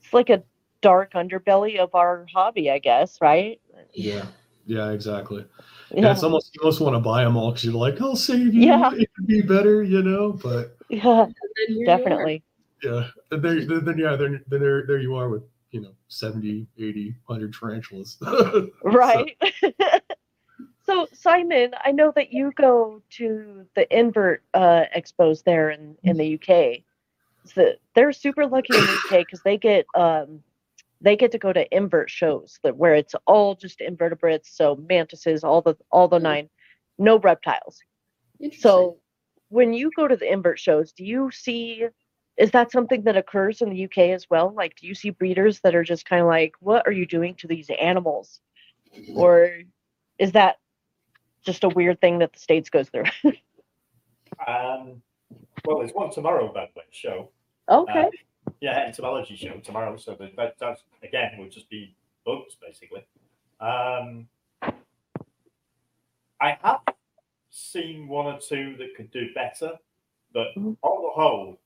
Speaker 1: it's like a dark underbelly of our hobby, I guess, right?
Speaker 2: Yeah, yeah, exactly.
Speaker 1: Yeah.
Speaker 2: Yeah, it's almost you almost want to buy them all because you're like, I'll save you.
Speaker 1: Yeah.
Speaker 2: it could be better, you know. But
Speaker 1: yeah,
Speaker 3: And then here you are.
Speaker 1: definitely.
Speaker 2: yeah, then there, then, then yeah, then, then there, there you are with you know 70, 80, 100 tarantulas.
Speaker 1: Right. so Simon, I know that you go to the invert uh, expos there in, in the UK. So they're super lucky in the UK because they get um, they get to go to invert shows that where it's all just invertebrates, so mantises, all the all the
Speaker 3: Mhm.
Speaker 1: nine, no reptiles. So when you go to the invert shows, do you see is that something that occurs in the UK as well? Like do you see breeders that are just kind of like, what are you doing to these animals? Or is that just a weird thing that the States goes through?
Speaker 4: Um, well, there's one tomorrow, by the way, show.
Speaker 1: okay.
Speaker 4: Uh, yeah, entomology show tomorrow. So that, that that's again will just be bugs basically. Um, I have seen one or two that could do better, but
Speaker 1: Mhm.
Speaker 4: on the whole,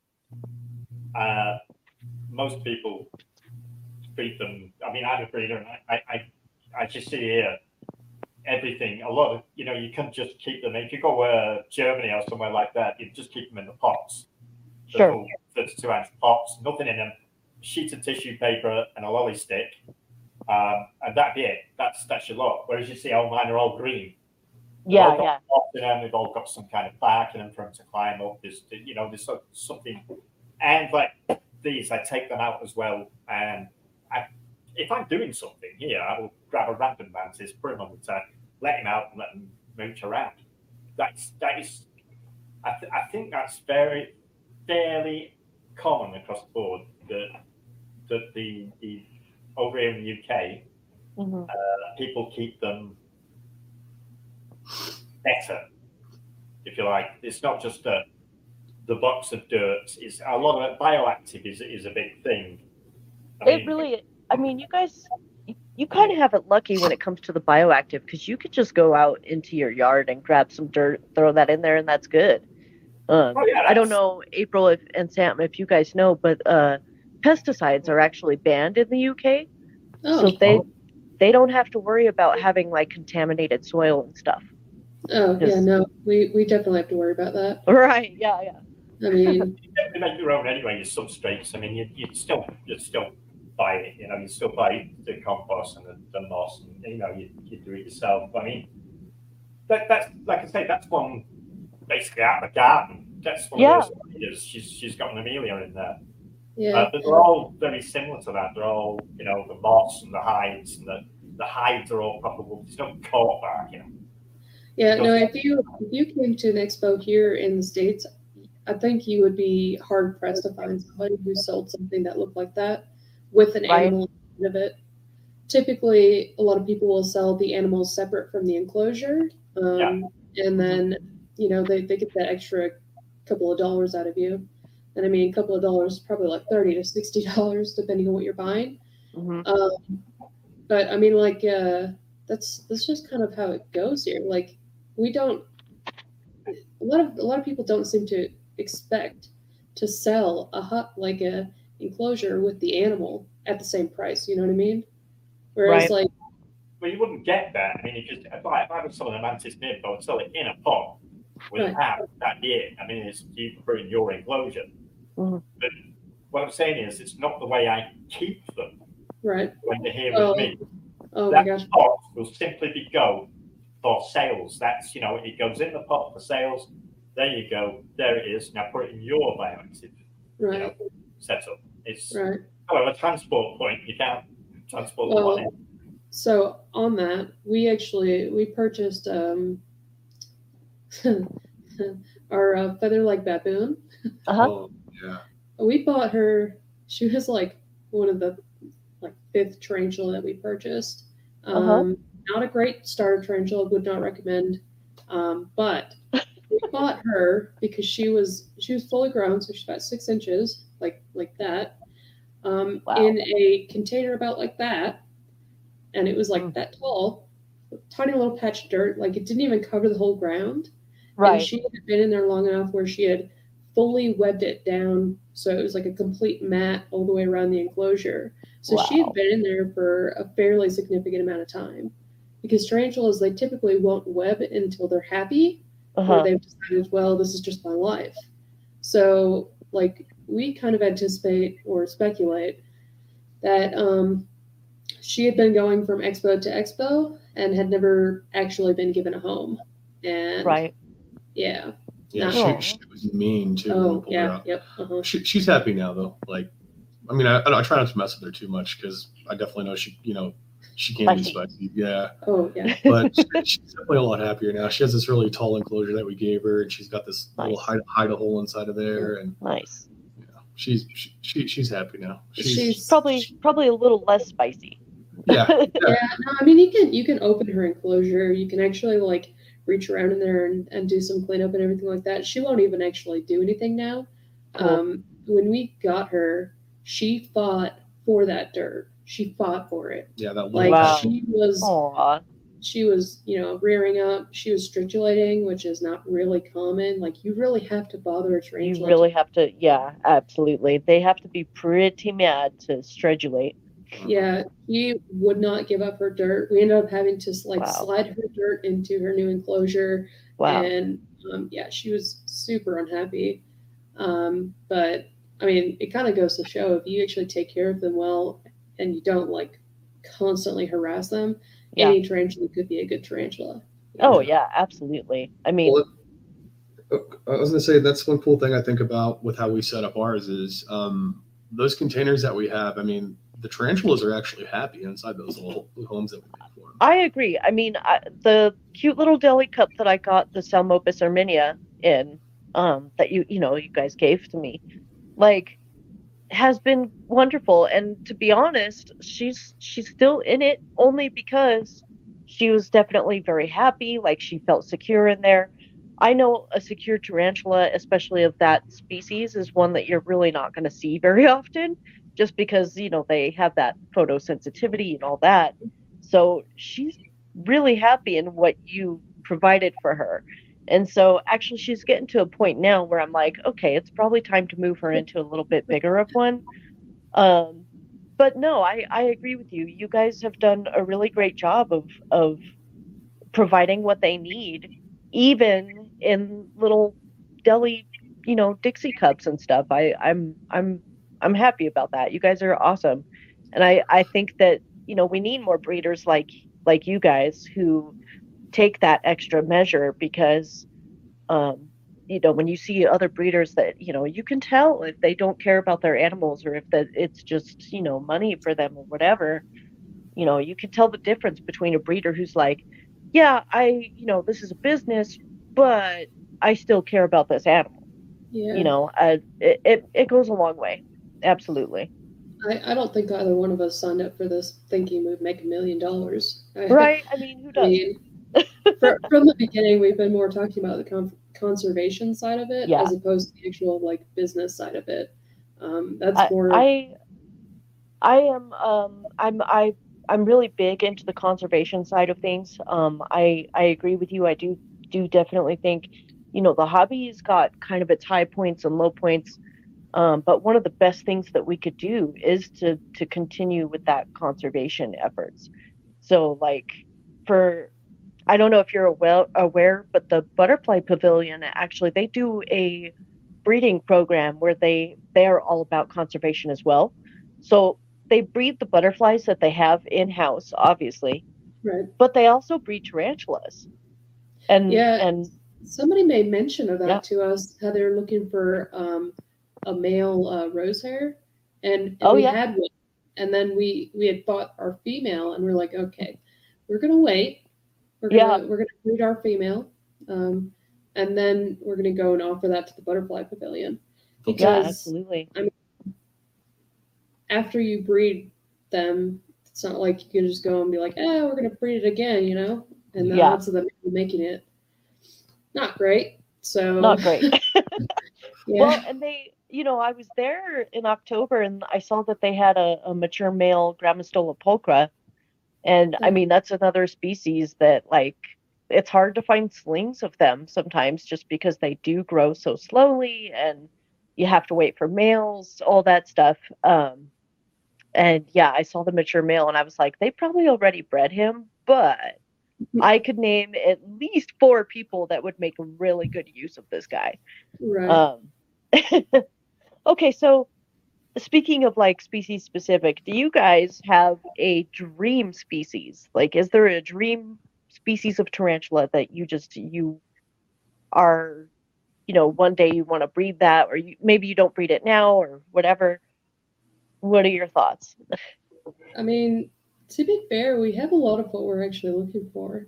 Speaker 4: uh, most people treat them. I mean, I'm a breeder, and I, I, I, just see here everything. A lot of you know, you can just keep them. If you go uh, Germany or somewhere like that, you just keep them in the pots. The
Speaker 1: Sure.
Speaker 4: Full 32 ounce pots, nothing in them, sheet of tissue paper and a lolly stick. Um, and that'd be it. That's that's your lot. Whereas you see all mine are all green.
Speaker 1: Yeah,
Speaker 4: all
Speaker 1: yeah.
Speaker 4: in them, they've all got some kind of bark in them for them to climb up. There's you know, there's something and like these, I take them out as well. And I if I'm doing something here, I will grab a random mantis, put him on the tag, let him out and let him mooch around. That's that is I, th- I think that's very fairly common across the board that that the, the over here in the UK
Speaker 1: Mhm.
Speaker 4: uh, people keep them better, if you like. It's not just a, the box of dirt. It's a lot of it, bioactive is is a big thing. I
Speaker 1: It
Speaker 4: mean,
Speaker 1: really I mean, you guys you- you kind of have it lucky when it comes to the bioactive because you could just go out into your yard and grab some dirt, throw that in there, and that's good. Um,
Speaker 4: Oh, yeah,
Speaker 1: I don't know, April if, and Sam, if you guys know, but uh, pesticides are actually banned in the UK,
Speaker 3: oh,
Speaker 1: so they they don't have to worry about having like contaminated soil and stuff.
Speaker 3: oh yeah, no, we, we definitely have to worry about that.
Speaker 1: Right? Yeah, yeah.
Speaker 3: I mean,
Speaker 4: you make your own anyway. Your substrates. I mean, you you still you still buy it. You know, you still buy the compost and the, the moss, and you know, you, you do it yourself. I mean, that, that's like I say, that's one basically out of the garden. that's one
Speaker 1: Yeah.
Speaker 4: of those breeders. She's she's got an Amelia in there.
Speaker 3: Yeah.
Speaker 4: Uh, but they're all very similar to that. They're all, you know, the moss and the hides and the, the hides are all proper wolf. There's no coat back, you know.
Speaker 3: Yeah, no, if you if you came to an expo here in the States, I think you would be hard pressed to find somebody who sold something that looked like that with an
Speaker 1: Right.
Speaker 3: animal inside of it. Typically, a lot of people will sell the animals separate from the enclosure. Um, And then, you know, they, they get that extra couple of dollars out of you. And I mean, a couple of dollars, probably like 30 to $60, depending on what you're buying.
Speaker 1: Mhm.
Speaker 3: Um, but I mean, like, uh, that's that's just kind of how it goes here. Like, we don't. A lot of a lot of people don't seem to expect to sell a hut like a enclosure with the animal at the same price. You know what I mean? Whereas,
Speaker 1: Right.
Speaker 3: like,
Speaker 4: Well, you wouldn't get that. I mean, you just, if I, if I was selling a mantis nymph, I would sell it in a pot with
Speaker 3: Right.
Speaker 4: hat that year. I mean, it's you put in your enclosure.
Speaker 1: Mhm.
Speaker 4: But what I'm saying is, it's not the way I keep them
Speaker 3: right?
Speaker 4: when they're here
Speaker 3: Oh,
Speaker 4: with me.
Speaker 3: Oh my
Speaker 4: that
Speaker 3: gosh,
Speaker 4: pot will simply be go for sales. That's you know, it goes in the pot for sales. There you go. There it is. Now put it in your bioactive you know, setup. It's
Speaker 3: right.
Speaker 4: however a transport point. You can't transport the
Speaker 3: Well,
Speaker 4: money.
Speaker 3: So on that, we actually we purchased um, our uh, feather-like baboon.
Speaker 1: Uh-huh.
Speaker 2: Oh, yeah.
Speaker 3: We bought her. She was like one of the like fifth tarantula that we purchased. Um,
Speaker 1: Uh-huh.
Speaker 3: Not a great starter tarantula. Would not recommend. Um, but we bought her because she was she was fully grown, so she's about six inches, like like that, um,
Speaker 1: Wow.
Speaker 3: in a container about like that, and it was like
Speaker 1: Mm.
Speaker 3: that tall, tiny little patch of dirt. Like it didn't even cover the whole ground. And she had been in there long enough where she had fully webbed it down. So it was like a complete mat all the way around the enclosure. So she had been in there for a fairly significant amount of time. Because tarantulas, they typically won't web until they're happy or
Speaker 1: Uh-huh.
Speaker 3: they've decided, well, this is just my life. So, like, we kind of anticipate or speculate that um, she had been going from expo to expo and had never actually been given a home. And
Speaker 1: Right.
Speaker 3: Yeah.
Speaker 2: Yeah, she, she was mean too.
Speaker 3: Oh, yeah. Yep. Uh-huh.
Speaker 2: She, she's happy now though. Like, I mean, I, I try not to mess with her too much because I definitely know she, you know, she can be
Speaker 1: Spicy.
Speaker 2: spicy. Yeah,
Speaker 3: Oh, yeah.
Speaker 2: but she, she's definitely a lot happier now. She has this really tall enclosure that we gave her, and she's got this little hide, hide a hole inside of there, and
Speaker 1: nice.
Speaker 2: you know, she's she, she she's happy now. She's,
Speaker 3: She's
Speaker 1: Probably probably a little less spicy.
Speaker 2: yeah,
Speaker 3: yeah, no, I mean you can you can open her enclosure. You can actually like reach around in there and, and do some cleanup and everything like that. She won't even actually do anything now.
Speaker 1: Cool.
Speaker 3: Um, when we got her, she fought for that dirt. She fought for it.
Speaker 2: yeah. That little
Speaker 3: Like
Speaker 1: Wow.
Speaker 3: she was
Speaker 1: Aw.
Speaker 3: she was, you know, rearing up. She was stridulating, which is not really common. Like you really have to bother a train.
Speaker 1: You
Speaker 3: tarantula.
Speaker 1: really have to yeah, absolutely. They have to be pretty mad to stridulate.
Speaker 3: Yeah, he would not give up her dirt. We ended up having to like
Speaker 1: Wow.
Speaker 3: slide her dirt into her new enclosure.
Speaker 1: Wow.
Speaker 3: And um, yeah, she was super unhappy. Um, but I mean, it kind of goes to show if you actually take care of them well and you don't like constantly harass them,
Speaker 1: Yeah.
Speaker 3: any tarantula could be a good tarantula.
Speaker 1: Oh yeah, absolutely. I mean
Speaker 2: Well, I was gonna say that's one cool thing I think about with how we set up ours is um, those containers that we have. I mean, the tarantulas are actually happy inside those little homes that we make for them.
Speaker 1: I agree. I mean, I, the cute little deli cup that I got the Psalmopoeus irminia in, um, that you you know you guys gave to me, like, has been wonderful. And to be honest, she's she's still in it only because she was definitely very happy. Like she felt secure in there. I know a secure tarantula, especially of that species, is one that you're really not going to see very often, just because you know they have that photosensitivity and all that. So she's really happy in what you provided for her. And so actually she's getting to a point now where I'm like, okay, it's probably time to move her into a little bit bigger of one. Um, but no, I, I agree with you. You guys have done a really great job of of providing what they need, even in little deli, you know, Dixie cups and stuff. I, I'm I'm I'm happy about that. You guys are awesome. And I, I think that, you know, we need more breeders like like you guys who take that extra measure because um you know when you see other breeders that you know you can tell if they don't care about their animals or if that it's just you know money for them or whatever you know you can tell the difference between a breeder who's like yeah i you know this is a business but i still care about this animal
Speaker 3: Yeah.
Speaker 1: you know uh, it, it, it goes a long way absolutely
Speaker 3: I, I don't think either one of us signed up for this thinking we'd make a million dollars.
Speaker 1: Right i mean who
Speaker 3: I
Speaker 1: does
Speaker 3: mean, fr- from the beginning, we've been more talking about the con- conservation side of it
Speaker 1: Yeah.
Speaker 3: as opposed to the actual like business side of it. Um, that's
Speaker 1: I,
Speaker 3: more.
Speaker 1: I I am um I'm I I'm really big into the conservation side of things. Um I I agree with you. I do do definitely think you know the hobby's got kind of its high points and low points. Um, but one of the best things that we could do is to to continue with that conservation efforts. So like for I don't know if you're aware, aware, but the Butterfly Pavilion actually they do a breeding program where they they are all about conservation as well. So they breed the butterflies that they have in house, obviously,
Speaker 3: right.
Speaker 1: but they also breed tarantulas. And
Speaker 3: Yeah.
Speaker 1: and
Speaker 3: Somebody made mention of that
Speaker 1: Yeah.
Speaker 3: to us. How they're looking for um, a male uh, rose hair, and, and
Speaker 1: Oh,
Speaker 3: we
Speaker 1: yeah.
Speaker 3: had one. And then we we had bought our female, and we're like, okay, we're gonna wait. We're gonna
Speaker 1: Yeah.
Speaker 3: we're gonna breed our female, um, and then we're gonna go and offer that to the butterfly pavilion.
Speaker 2: The-
Speaker 1: yeah,
Speaker 3: Because
Speaker 1: absolutely.
Speaker 3: after you breed them, it's not like you can just go and be like, "Oh, we're gonna breed it again," you know. And the
Speaker 1: Yeah.
Speaker 3: odds of them making it not great. So
Speaker 1: Not great.
Speaker 3: yeah.
Speaker 1: Well, and they, you know, I was there in October and I saw that they had a, a mature male Grammostola pulchra. And I mean, that's another species that, like, it's hard to find slings of them sometimes just because they do grow so slowly and you have to wait for males, all that stuff. Um, and yeah, I saw the mature male and I was like, they probably already bred him, but I could name at least four people that would make really good use of this guy.
Speaker 3: right.
Speaker 1: Um, okay, so speaking of like species specific, do you guys have a dream species? Like, is there a dream species of tarantula that you just you are, you know, one day you want to breed that, or you maybe you don't breed it now, or whatever? What are your thoughts?
Speaker 3: I mean, to be fair, we have a lot of what we're actually looking for.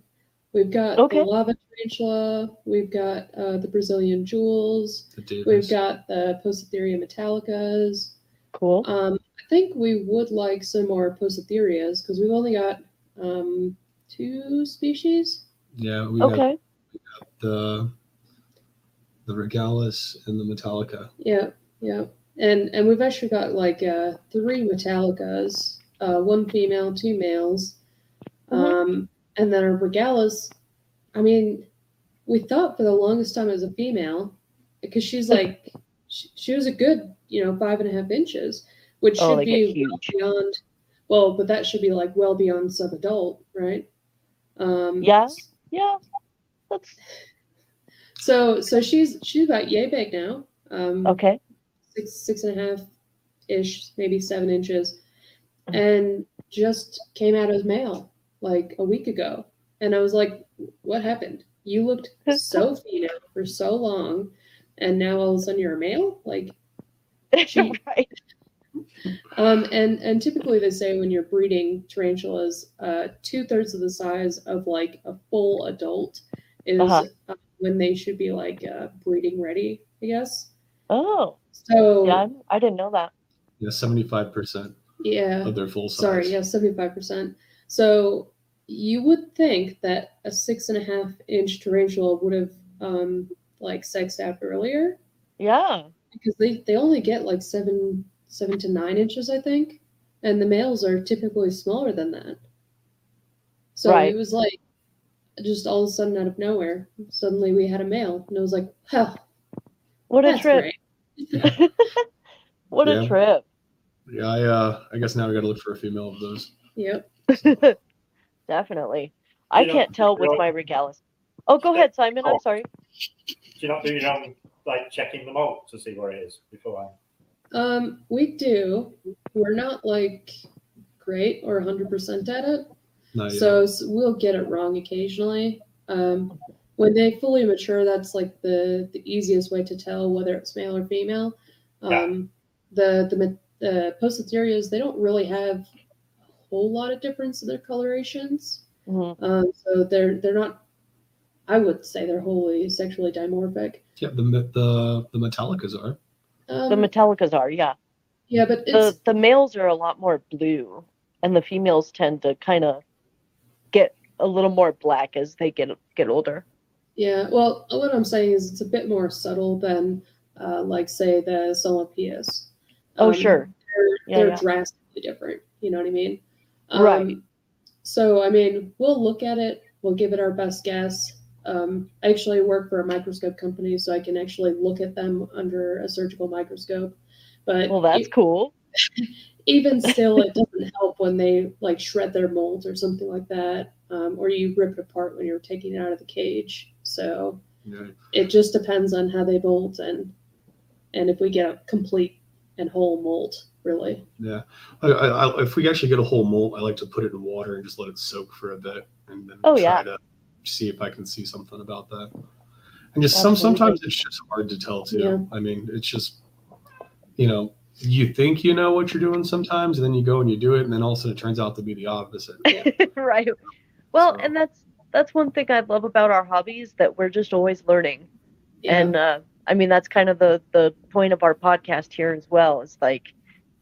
Speaker 3: We've got
Speaker 1: Okay.
Speaker 3: the lava tarantula. We've got uh, the Brazilian jewels.
Speaker 2: the
Speaker 3: We've got the Poecilotheria metallicas.
Speaker 1: Cool.
Speaker 3: Um, I think we would like some more Poecilotherias because we've only got um, two species.
Speaker 2: yeah, we have
Speaker 1: Okay.
Speaker 2: the the Regalis and the Metallica.
Speaker 3: Yeah, yeah, and and we've actually got like uh, three Metallicas, uh, one female, two males,
Speaker 1: Mhm.
Speaker 3: um, and then our Regalis. I mean, we thought for the longest time as a female because she's like she, she was a good you know five and a half inches, which
Speaker 1: Oh,
Speaker 3: should be well beyond. Well, but that should be like well beyond sub-adult, right? Um,
Speaker 1: Yeah. Yeah. That's
Speaker 3: So so she's she's about yay big now. Um,
Speaker 1: okay.
Speaker 3: six six and a half ish, maybe seven inches, and just came out as male like a week ago. And I was like, "What happened? You looked so female for so long, and now all of a sudden you're a male." Like,
Speaker 1: right.
Speaker 3: um, and and typically they say when you're breeding tarantulas, uh, two thirds of the size of like a full adult is
Speaker 1: Uh-huh.
Speaker 3: uh, when they should be like uh, breeding ready, I guess.
Speaker 1: Oh,
Speaker 3: So
Speaker 1: yeah. I didn't know that.
Speaker 2: Yeah, seventy five percent
Speaker 3: yeah.
Speaker 2: of their full size.
Speaker 3: Sorry, yeah, seventy-five percent. So you would think that a six and a half inch tarantula would have um like sexed out earlier
Speaker 1: Yeah.
Speaker 3: because they, they only get like seven seven to nine inches, I think. And the males are typically smaller than that. So
Speaker 1: Right.
Speaker 3: it was like just all of a sudden out of nowhere, suddenly we had a male. And I was like, huh,
Speaker 1: What a trip. What
Speaker 2: Yeah.
Speaker 1: a trip.
Speaker 2: Yeah, I uh I guess now we gotta look for a female of those.
Speaker 3: Yep.
Speaker 1: Definitely. I
Speaker 4: You know,
Speaker 1: can't tell with my regalis. Oh, go ahead, Simon. I'm
Speaker 4: Oh.
Speaker 1: sorry.
Speaker 4: Do you not do your own like checking them out to see where it is before? I?
Speaker 3: Um, we do. We're not like great or 100% at it.
Speaker 2: Not yet.
Speaker 3: So, we'll get it wrong occasionally. Um, when they fully mature, that's like the the easiest way to tell whether it's male or female.
Speaker 4: Yeah.
Speaker 3: Um, the the ma- the Poecilotherias, they don't really have a whole lot of difference in their colorations.
Speaker 1: Mhm.
Speaker 3: Um, so they're they're not. I would say they're wholly sexually dimorphic.
Speaker 2: Yeah, the the the Metallicas are.
Speaker 3: Um,
Speaker 1: The Metallicas are, yeah.
Speaker 3: yeah, but
Speaker 1: The
Speaker 3: it's
Speaker 1: the males are a lot more blue, and the females tend to kind of get a little more black as they get get older.
Speaker 3: yeah. Well, what I'm saying is it's a bit more subtle than, uh, like say the Solopias.
Speaker 1: Oh,
Speaker 3: Um,
Speaker 1: sure.
Speaker 3: they're,
Speaker 1: Yeah,
Speaker 3: they're
Speaker 1: yeah.
Speaker 3: drastically different. You know what I mean?
Speaker 1: Right.
Speaker 3: So, I mean, we'll look at it. We'll give it our best guess. Um, I actually work for a microscope company, so I can actually look at them under a surgical microscope. But
Speaker 1: Well, that's
Speaker 3: e-
Speaker 1: cool.
Speaker 3: even still, it doesn't help when they like shred their molds or something like that, um, or you rip it apart when you're taking it out of the cage. So
Speaker 2: Yeah.
Speaker 3: it just depends on how they bolt and and if we get a complete and whole mold, really.
Speaker 2: Yeah, I, I, if we actually get a whole molt, I like to put it in water and just let it soak for a bit, and then
Speaker 1: Oh,
Speaker 2: try
Speaker 1: yeah.
Speaker 2: to see if I can see something about that. And just some sometimes it's just hard to tell too.
Speaker 3: Yeah.
Speaker 2: I mean, it's just you know you think you know what you're doing sometimes, and then you go and you do it, and then all of a sudden it turns out to be the opposite.
Speaker 1: right. Well,
Speaker 2: So-
Speaker 1: and that's that's one thing I love about our hobbies that we're just always learning.
Speaker 3: Yeah.
Speaker 1: And uh, I mean that's kind of the the point of our podcast here as well. Is like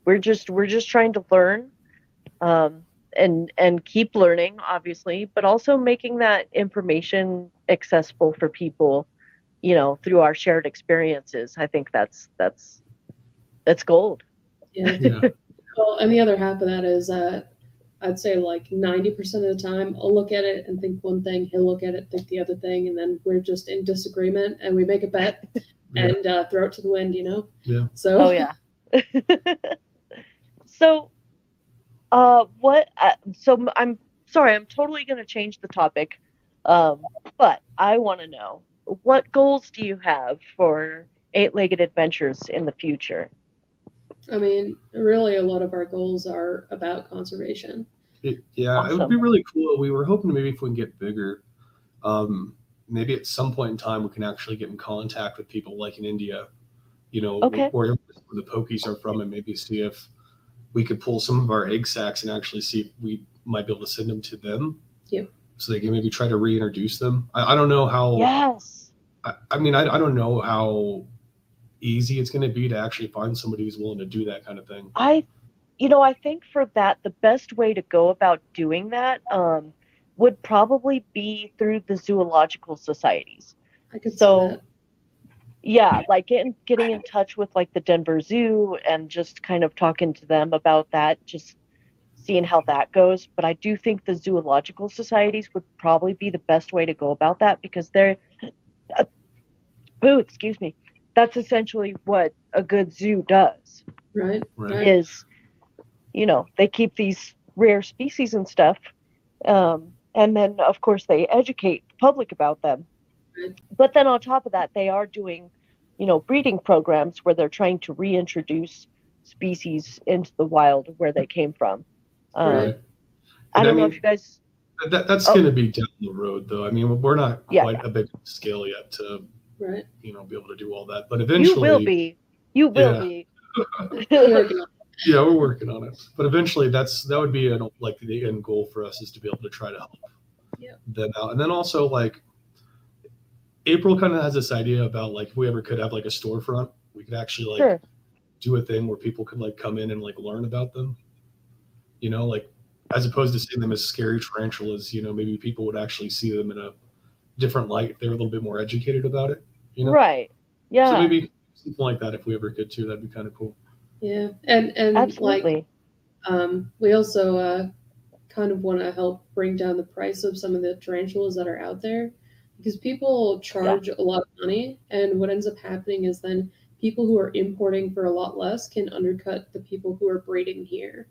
Speaker 1: we're just we're just trying to learn, um, and and keep learning, obviously, but also making that information accessible for people, you know, through our shared experiences. I think that's that's that's gold.
Speaker 3: yeah.
Speaker 2: yeah,
Speaker 3: Well, and the other half of that is uh, I'd say like 90% of the time I'll look at it and think one thing, he'll look at it, think the other thing, and then we're just in disagreement and we make a bet
Speaker 2: Yeah.
Speaker 3: and uh, throw it to the wind, you know?
Speaker 2: Yeah.
Speaker 3: So,
Speaker 1: Oh yeah. so, uh, what? Uh, so m- I'm sorry. I'm totally going to change the topic, um, but I want to know what goals do you have for eight-legged adventures in the future?
Speaker 3: I mean, really, a lot of our goals are about conservation.
Speaker 2: It, yeah, it would be really cool. We were hoping maybe if we can get bigger, um, maybe at some point in time we can actually get in contact with people like in India, you know,
Speaker 1: Okay.
Speaker 2: where the pokies are from, and maybe see if we could pull some of our egg sacs and actually see if we might be able to send them to them.
Speaker 3: Yep.
Speaker 2: So they can maybe try to reintroduce them. I, I don't know how.
Speaker 1: Yes.
Speaker 2: I, I mean, I, I don't know how easy it's going to be to actually find somebody who's willing to do that kind of thing.
Speaker 1: I, you know, I think for that, the best way to go about doing that um, would probably be through the zoological societies.
Speaker 3: I could
Speaker 1: So-
Speaker 3: see that.
Speaker 1: Yeah like getting getting in touch with like the denver zoo and just kind of talking to them about that just seeing how that goes but i do think the zoological societies would probably be the best way to go about that because they're uh, oh excuse me that's essentially what a good zoo does
Speaker 3: Right?
Speaker 2: Right.
Speaker 1: is you know they keep these rare species and stuff um, and then of course they educate the public about them
Speaker 3: Right.
Speaker 1: But then on top of that they are doing you know breeding programs where they're trying to reintroduce species into the wild where they came from um,
Speaker 3: Right.
Speaker 1: i don't know
Speaker 2: mean,
Speaker 1: if you guys
Speaker 2: That, that's
Speaker 1: Oh.
Speaker 2: going to be down the road, though. I mean, we're not
Speaker 1: Yeah,
Speaker 2: quite a big scale yet to,
Speaker 3: Right.
Speaker 2: you know, be able to do all that. But eventually,
Speaker 1: you will be you will
Speaker 2: Yeah.
Speaker 1: be
Speaker 2: yeah, we're working on it. But eventually, that's that would be an, like the end goal for us is to be able to try to help
Speaker 3: Yeah.
Speaker 2: them out. And then also, like, April kind of has this idea about like if we ever could have like a storefront, we could actually like
Speaker 1: sure
Speaker 2: do a thing where people could like come in and like learn about them. You know, like as opposed to seeing them as scary tarantulas, you know, maybe people would actually see them in a different light They're a little bit more educated about it. You know,
Speaker 1: right yeah
Speaker 2: so maybe something like that if we ever could too, that'd be kind of cool.
Speaker 3: Yeah. And, and like,
Speaker 1: absolutely
Speaker 3: Um, we also uh, kind of want to help bring down the price of some of the tarantulas that are out there because people charge a lot of money, and what ends up happening is then people who are importing for a lot less can undercut the people who are breeding here.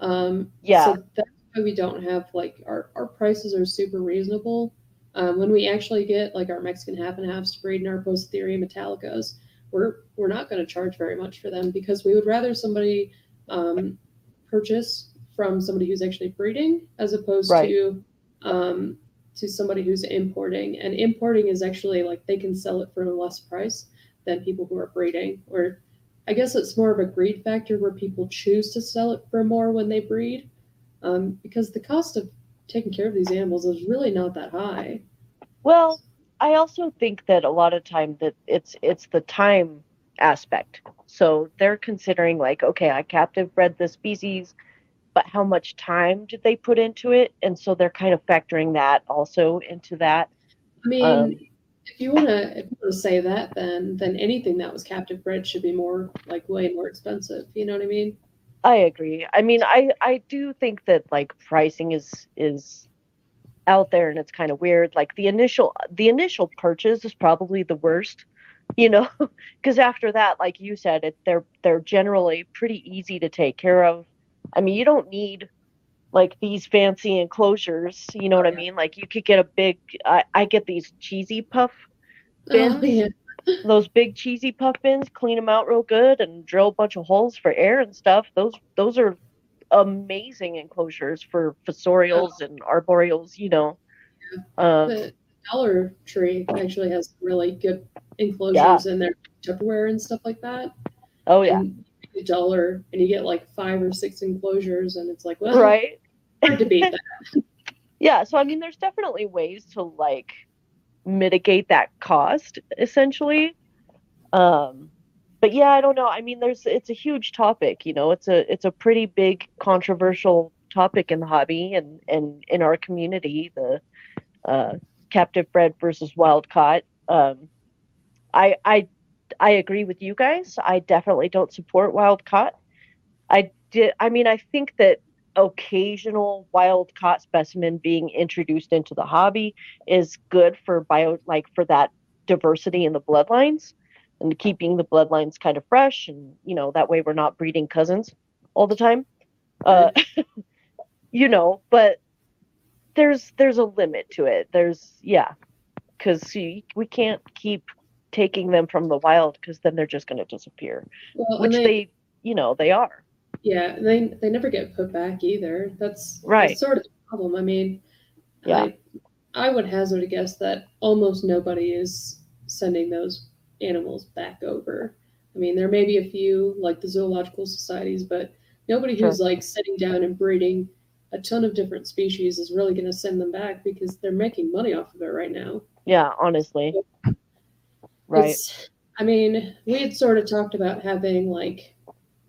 Speaker 3: Um,
Speaker 1: Yeah.
Speaker 3: So that's why we don't have like our, our prices are super reasonable. Um, when we actually get like our Mexican half and halves to breed in our Poecilotheria metallicas, we're we're not going to charge very much for them because we would rather somebody um, purchase from somebody who's actually breeding as opposed
Speaker 1: Right.
Speaker 3: to um, to somebody who's importing, and importing is actually like they can sell it for a less price than people who are breeding. Or I guess it's more of a greed factor where people choose to sell it for more when they breed, um, because the cost of taking care of these animals is really not that high.
Speaker 1: Well, I also think that a lot of time that it's it's the time aspect. So they're considering like, okay, I captive bred the species, but how much time did they put into it? And so they're kind of factoring that also into that.
Speaker 3: I mean, um, if you want to if you want to say that, then then anything that was captive bred should be more like way more expensive. You know what I mean?
Speaker 1: I agree. I mean, I I do think that like pricing is is out there and it's kind of weird. Like the initial the initial purchase is probably the worst, you know, because after that, like you said, it they're they're generally pretty easy to take care of. I mean, you don't need like these fancy enclosures. You know what I mean? Like you could get a big. I, I get these cheesy puff oh, bins. Oh, yeah. Those big cheesy puff bins, clean them out real good, and drill a bunch of holes for air and stuff. Those those are amazing enclosures for fossorials oh. and arboreals. You know.
Speaker 3: Yeah. Um, the Dollar Tree actually has really good enclosures yeah. in their Tupperware and stuff like that.
Speaker 1: Oh yeah. And
Speaker 3: a dollar and you get like five or six enclosures and it's like well
Speaker 1: right
Speaker 3: hard to beat that.
Speaker 1: yeah, so I mean there's definitely ways to like mitigate that cost essentially. Um but yeah, I don't know. I mean there's it's a huge topic, you know. It's a it's a pretty big controversial topic in the hobby and and in our community, the uh captive bred versus wild caught. Um I I I agree with you guys. I definitely don't support wild caught. I did I mean I think that occasional wild caught specimen being introduced into the hobby is good for bio like for that diversity in the bloodlines and keeping the bloodlines kind of fresh and you know that way we're not breeding cousins all the time uh you know but there's there's a limit to it there's yeah because we can't keep taking them from the wild because then they're just going to disappear. Well, which they, they, you know they are.
Speaker 3: Yeah they they never get put back either. That's
Speaker 1: right.
Speaker 3: that's sort of the problem. I mean yeah. I, I would hazard a guess that almost nobody is sending those animals back over. I mean there may be a few like the zoological societies but nobody who's sure. like sitting down and breeding a ton of different species is really going to send them back because they're making money off of it right now.
Speaker 1: Yeah honestly Right.
Speaker 3: It's, I mean, we had sort of talked about having like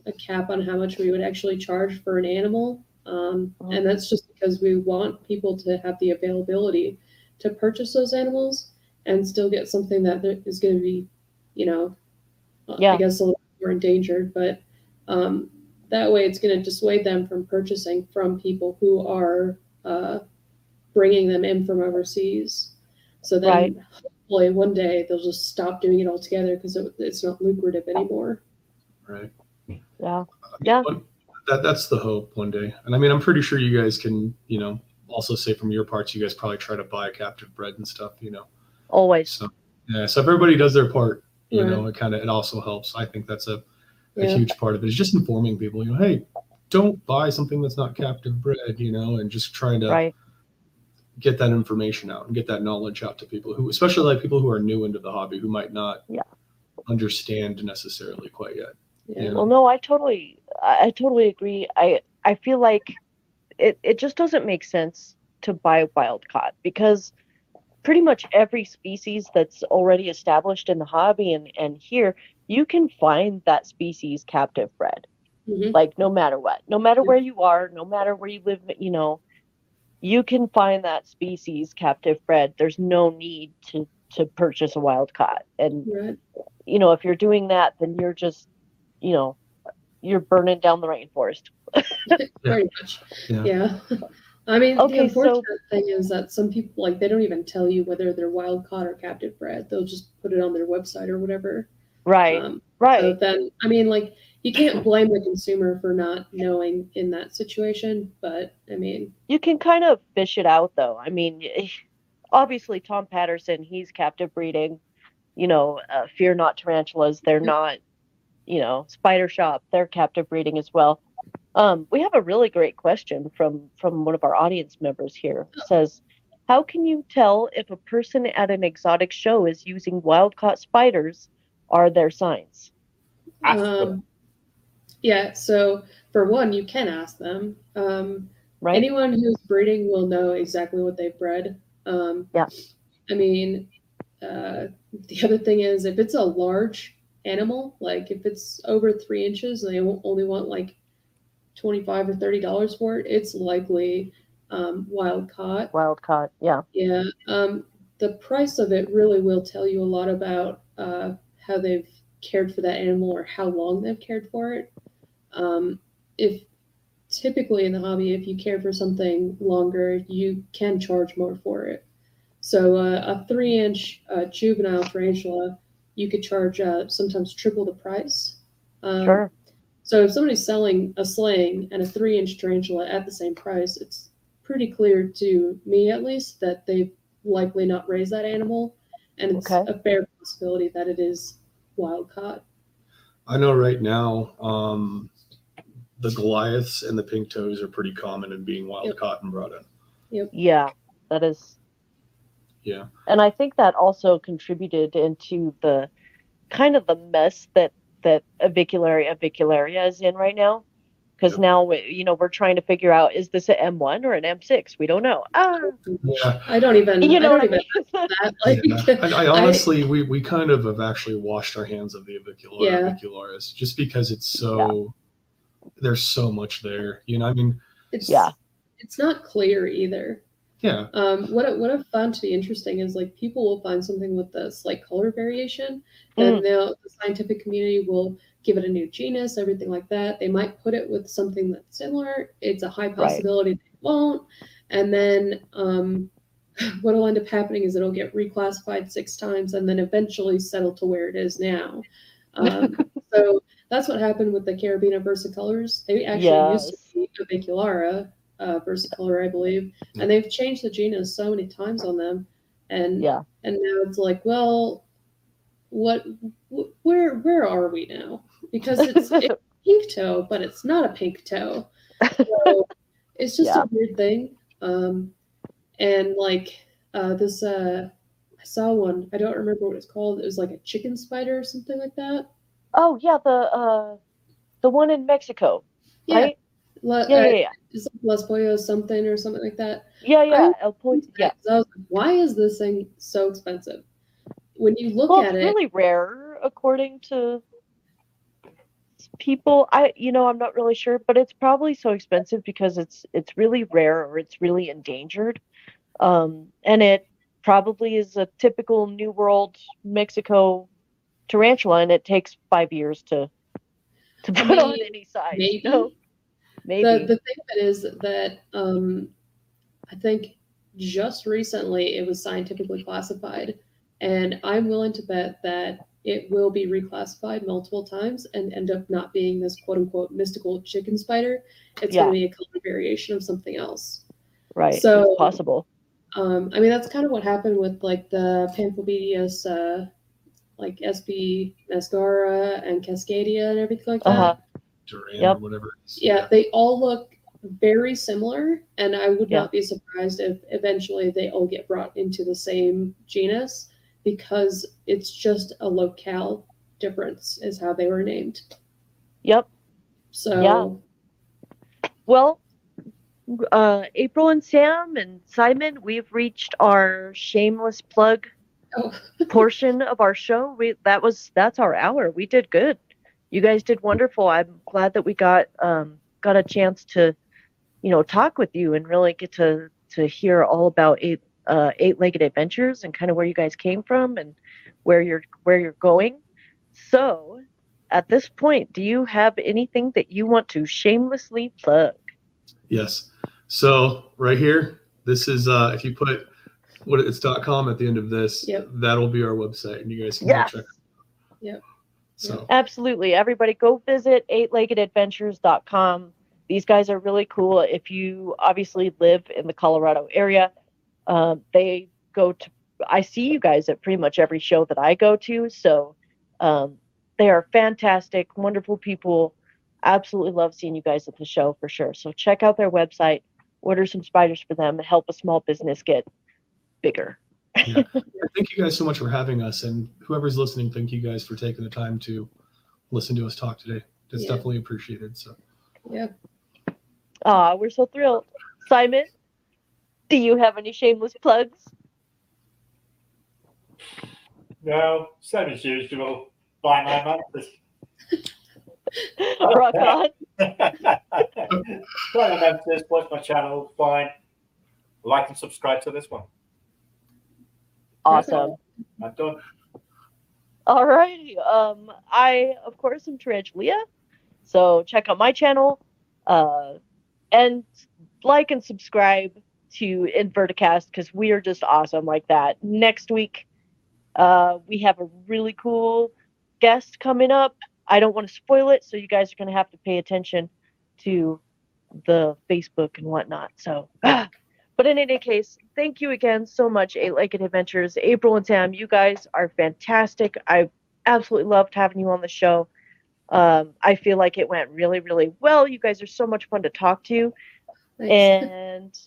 Speaker 3: a cap on how much we would actually charge for an animal. Um, mm-hmm. And that's just because we want people to have the availability to purchase those animals and still get something that is going to be, you know, yeah. I guess a little more endangered. But um, that way it's going to dissuade them from purchasing from people who are uh, bringing them in from overseas. So then right hopefully one day they'll just stop doing it altogether because it, it's not lucrative anymore.
Speaker 2: Right.
Speaker 1: Yeah. Yeah.
Speaker 2: That that's the hope one day. And I mean, I'm pretty sure you guys can, you know, also say from your parts, you guys probably try to buy captive bred and stuff, you know.
Speaker 1: Always.
Speaker 2: So yeah. So if everybody does their part, you yeah. know, it kind of it also helps. I think that's a, a yeah. huge part of it. It's just informing people, you know, hey, don't buy something that's not captive bred, you know, and just trying to
Speaker 1: right
Speaker 2: get that information out and get that knowledge out to people who, especially like people who are new into the hobby, who might not
Speaker 1: yeah.
Speaker 2: understand necessarily quite yet.
Speaker 1: Yeah. Well, no, I totally, I totally agree. I, I feel like it, it just doesn't make sense to buy wild caught because pretty much every species that's already established in the hobby and, and here you can find that species captive bred mm-hmm. like no matter what no matter where you are no matter where you live you know you can find that species captive bred. There's no need to to purchase a wild caught. And right. you know, if you're doing that, then you're just, you know, you're burning down the rainforest.
Speaker 3: Very much. Yeah. yeah. I mean, okay, the unfortunate so, thing is that some people like they don't even tell you whether they're wild caught or captive bred. They'll just put it on their website or whatever.
Speaker 1: Right. Um, right. So
Speaker 3: then, I mean, like you can't blame the consumer for not knowing in that situation, but I mean,
Speaker 1: you can kind of fish it out though. I mean, obviously Tom Patterson, he's captive breeding. You know, uh, fear not tarantulas. They're mm-hmm. not, you know, spider shop. They're captive breeding as well. Um, we have a really great question from from one of our audience members here. It says, How can you tell if a person at an exotic show is using wild caught spiders? Are there signs?
Speaker 3: Um, yeah, so for one, you can ask them. Um,
Speaker 1: Right?
Speaker 3: Anyone who's breeding will know exactly what they've bred. Um,
Speaker 1: Yeah.
Speaker 3: I mean, uh, the other thing is if it's a large animal, like if it's over three inches and they only want like 25 or $30 for it, it's likely um, wild caught.
Speaker 1: Wild caught. Yeah.
Speaker 3: Yeah. Um, the price of it really will tell you a lot about uh, how they've cared for that animal or how long they've cared for it. Um, if typically in the hobby, if you care for something longer, you can charge more for it. So uh, a three inch uh, juvenile tarantula, you could charge uh, sometimes triple the price. Um,
Speaker 1: Sure.
Speaker 3: so if somebody's selling a sling and a three inch tarantula at the same price, it's pretty clear to me at least that they've likely not raised that animal. And it's
Speaker 1: Okay.
Speaker 3: a fair possibility that it is wild caught.
Speaker 2: I know right now, um, the Goliaths and the pink toes are pretty common in being wild
Speaker 3: Yep.
Speaker 2: caught and brought in.
Speaker 1: Yeah. That is.
Speaker 2: Yeah.
Speaker 1: And I think that also contributed into the kind of the mess that that avicularia avicularia is in right now. Because
Speaker 2: Yep.
Speaker 1: now, we- you know, we're trying to figure out is this an M1 or an M6? We don't know. Ah,
Speaker 2: Yeah.
Speaker 3: I don't even.
Speaker 1: you know
Speaker 3: I
Speaker 1: what
Speaker 3: don't
Speaker 1: I
Speaker 3: even
Speaker 1: mean?
Speaker 3: that. Like,
Speaker 2: Yeah. And I honestly, we, we kind of have actually washed our hands of the avicularia
Speaker 3: Yeah.
Speaker 2: just because it's so, there's so much there. You know, I mean,
Speaker 3: it's
Speaker 1: Yeah.
Speaker 3: It's not clear either.
Speaker 2: yeah,
Speaker 3: Um, what I, what I've found to be interesting is like people will find something with a slight color variation, and they'll the scientific community will give it a new genus, everything like that. They might put it with something that's similar. It's a high possibility they won't, and then um, what'll end up happening is it'll get reclassified six times and then eventually settle to where it is now. Um, so that's what happened with the Caribena versicolors. They actually used to be Avicularia uh, versicolor, I believe, and they've changed the genus so many times on them, and
Speaker 1: Yeah.
Speaker 3: and now it's like, well, what, wh- where, where are we now? Because it's, it's pink toe, but it's not a pink toe. So it's just
Speaker 1: Yeah.
Speaker 3: a weird thing. Um, and like uh, this, uh, I saw one. I don't remember what it's called. It was like a chicken spider or something like that.
Speaker 1: Oh yeah, the uh, the one in Mexico,
Speaker 3: Yeah,
Speaker 1: right?
Speaker 3: Le-
Speaker 1: Yeah,
Speaker 3: uh,
Speaker 1: yeah, yeah,
Speaker 3: it's like Las Pollos something or something like that.
Speaker 1: yeah, yeah. El Point. Yeah.
Speaker 3: I was like, why is this thing so expensive? When you look
Speaker 1: Well,
Speaker 3: at
Speaker 1: it's
Speaker 3: it,
Speaker 1: really rare according to people. I, you know, I'm not really sure, but it's probably so expensive because it's it's really rare or it's really endangered, um, and it probably is a typical New World Mexico tarantula, and it takes five years to to put on any size.
Speaker 3: maybe.
Speaker 1: You know? Maybe.
Speaker 3: the the thing it is that um, I think just recently it was scientifically classified, and I'm willing to bet that it will be reclassified multiple times and end up not being this quote unquote mystical chicken spider. It's
Speaker 1: Yeah.
Speaker 3: going to be a color variation of something else.
Speaker 1: right.
Speaker 3: so-
Speaker 1: it's possible.
Speaker 3: Um, I mean, that's kind of what happened with like the Pamphobeteus, uh, like SB Mascara and Cascadia and everything like that.
Speaker 1: Uh-huh.
Speaker 2: Duran
Speaker 1: Yep.
Speaker 2: or whatever. it is.
Speaker 3: Yeah, they all look very similar, and I would
Speaker 1: Yeah.
Speaker 3: not be surprised if eventually they all get brought into the same genus because it's just a locale difference, is how they were named.
Speaker 1: Yep.
Speaker 3: So,
Speaker 1: Yeah. Well, uh, April and Sam and Simon, we've reached our shameless plug Portion of our show. We that was that's our hour. We did good. You guys did wonderful. I'm glad that we got um, got a chance to, you know, talk with you and really get to to hear all about eight uh, eight legged adventures and kind of where you guys came from and where you're where you're going. So, at this point, do you have anything that you want to shamelessly plug?
Speaker 2: Yes. So right here, this is uh if you put what it's dot com at the end of this,
Speaker 3: Yep.
Speaker 2: that'll be our website and you guys can go
Speaker 1: Yes.
Speaker 2: check it.
Speaker 3: Yep.
Speaker 2: So
Speaker 1: Absolutely. Everybody go visit eightleggedadventures.com. These guys are really cool. If you obviously live in the Colorado area, um, they go to, I see you guys at pretty much every show that I go to. So um, they are fantastic, wonderful people. Absolutely love seeing you guys at the show for sure. So check out their website, order some spiders for them, and help a small business get bigger.
Speaker 2: thank you guys so much for having us, and whoever's listening, thank you guys for taking the time to listen to us talk today. It's
Speaker 3: Yeah.
Speaker 2: definitely appreciated. So,
Speaker 3: yeah.
Speaker 1: Ah, we're so thrilled. Simon, do you have any shameless plugs?
Speaker 4: No, same as usual. Buy my mattress.
Speaker 1: Rock on.
Speaker 4: Buy my mattress, watch my channel, fine. Like and subscribe to this one.
Speaker 1: Awesome. All righty. Um, I of course am Tarantulia, so check out my channel, uh, and like and subscribe to Inverticast because we are just awesome like that. Next week, uh, we have a really cool guest coming up. I don't want to spoil it, so you guys are gonna have to pay attention to the Facebook and whatnot. So. But in any case, thank you again so much, Eight Legged Adventures. April and Sam, you guys are fantastic. I absolutely loved having you on the show. Um, I feel like it went really, really well. You guys are so much fun to talk to,
Speaker 3: Thanks.
Speaker 1: and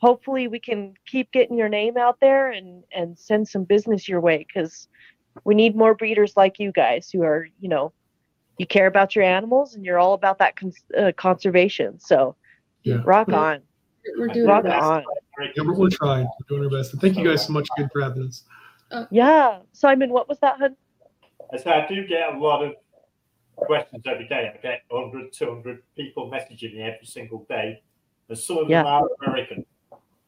Speaker 1: hopefully we can keep getting your name out there and and send some business your way because we need more breeders like you guys who are, you know, you care about your animals and you're all about that cons- uh, conservation. So,
Speaker 2: Yeah.
Speaker 1: rock on,
Speaker 3: We're doing our best.
Speaker 1: on.
Speaker 2: yeah, we're, we're trying. We're doing our best. And thank you guys so much again for having us.
Speaker 1: Yeah, Simon, what was that, hun?
Speaker 4: I say I do get a lot of questions every day. I get 100, 200 people messaging me every single day. And some of
Speaker 1: Yeah.
Speaker 4: them are American.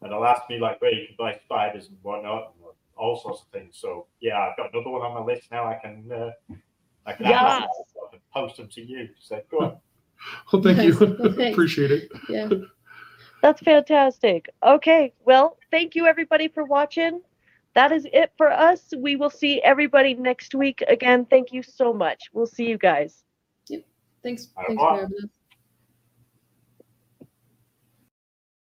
Speaker 4: And they'll ask me, like, where you can buy spiders and whatnot, and all sorts of things. So, yeah, I've got another one on my list now. I can, uh, I can
Speaker 1: Yes.
Speaker 4: and post them to you. So, go on.
Speaker 2: Well, thank
Speaker 3: Nice.
Speaker 2: You.
Speaker 3: thanks.
Speaker 2: Appreciate it.
Speaker 3: Yeah.
Speaker 1: That's fantastic. Okay, well, thank you everybody for watching. That is it for us. We will see everybody next week. Again, thank you so much. We'll see you guys.
Speaker 4: Yep.
Speaker 3: Thanks.
Speaker 4: Thanks
Speaker 3: for having us.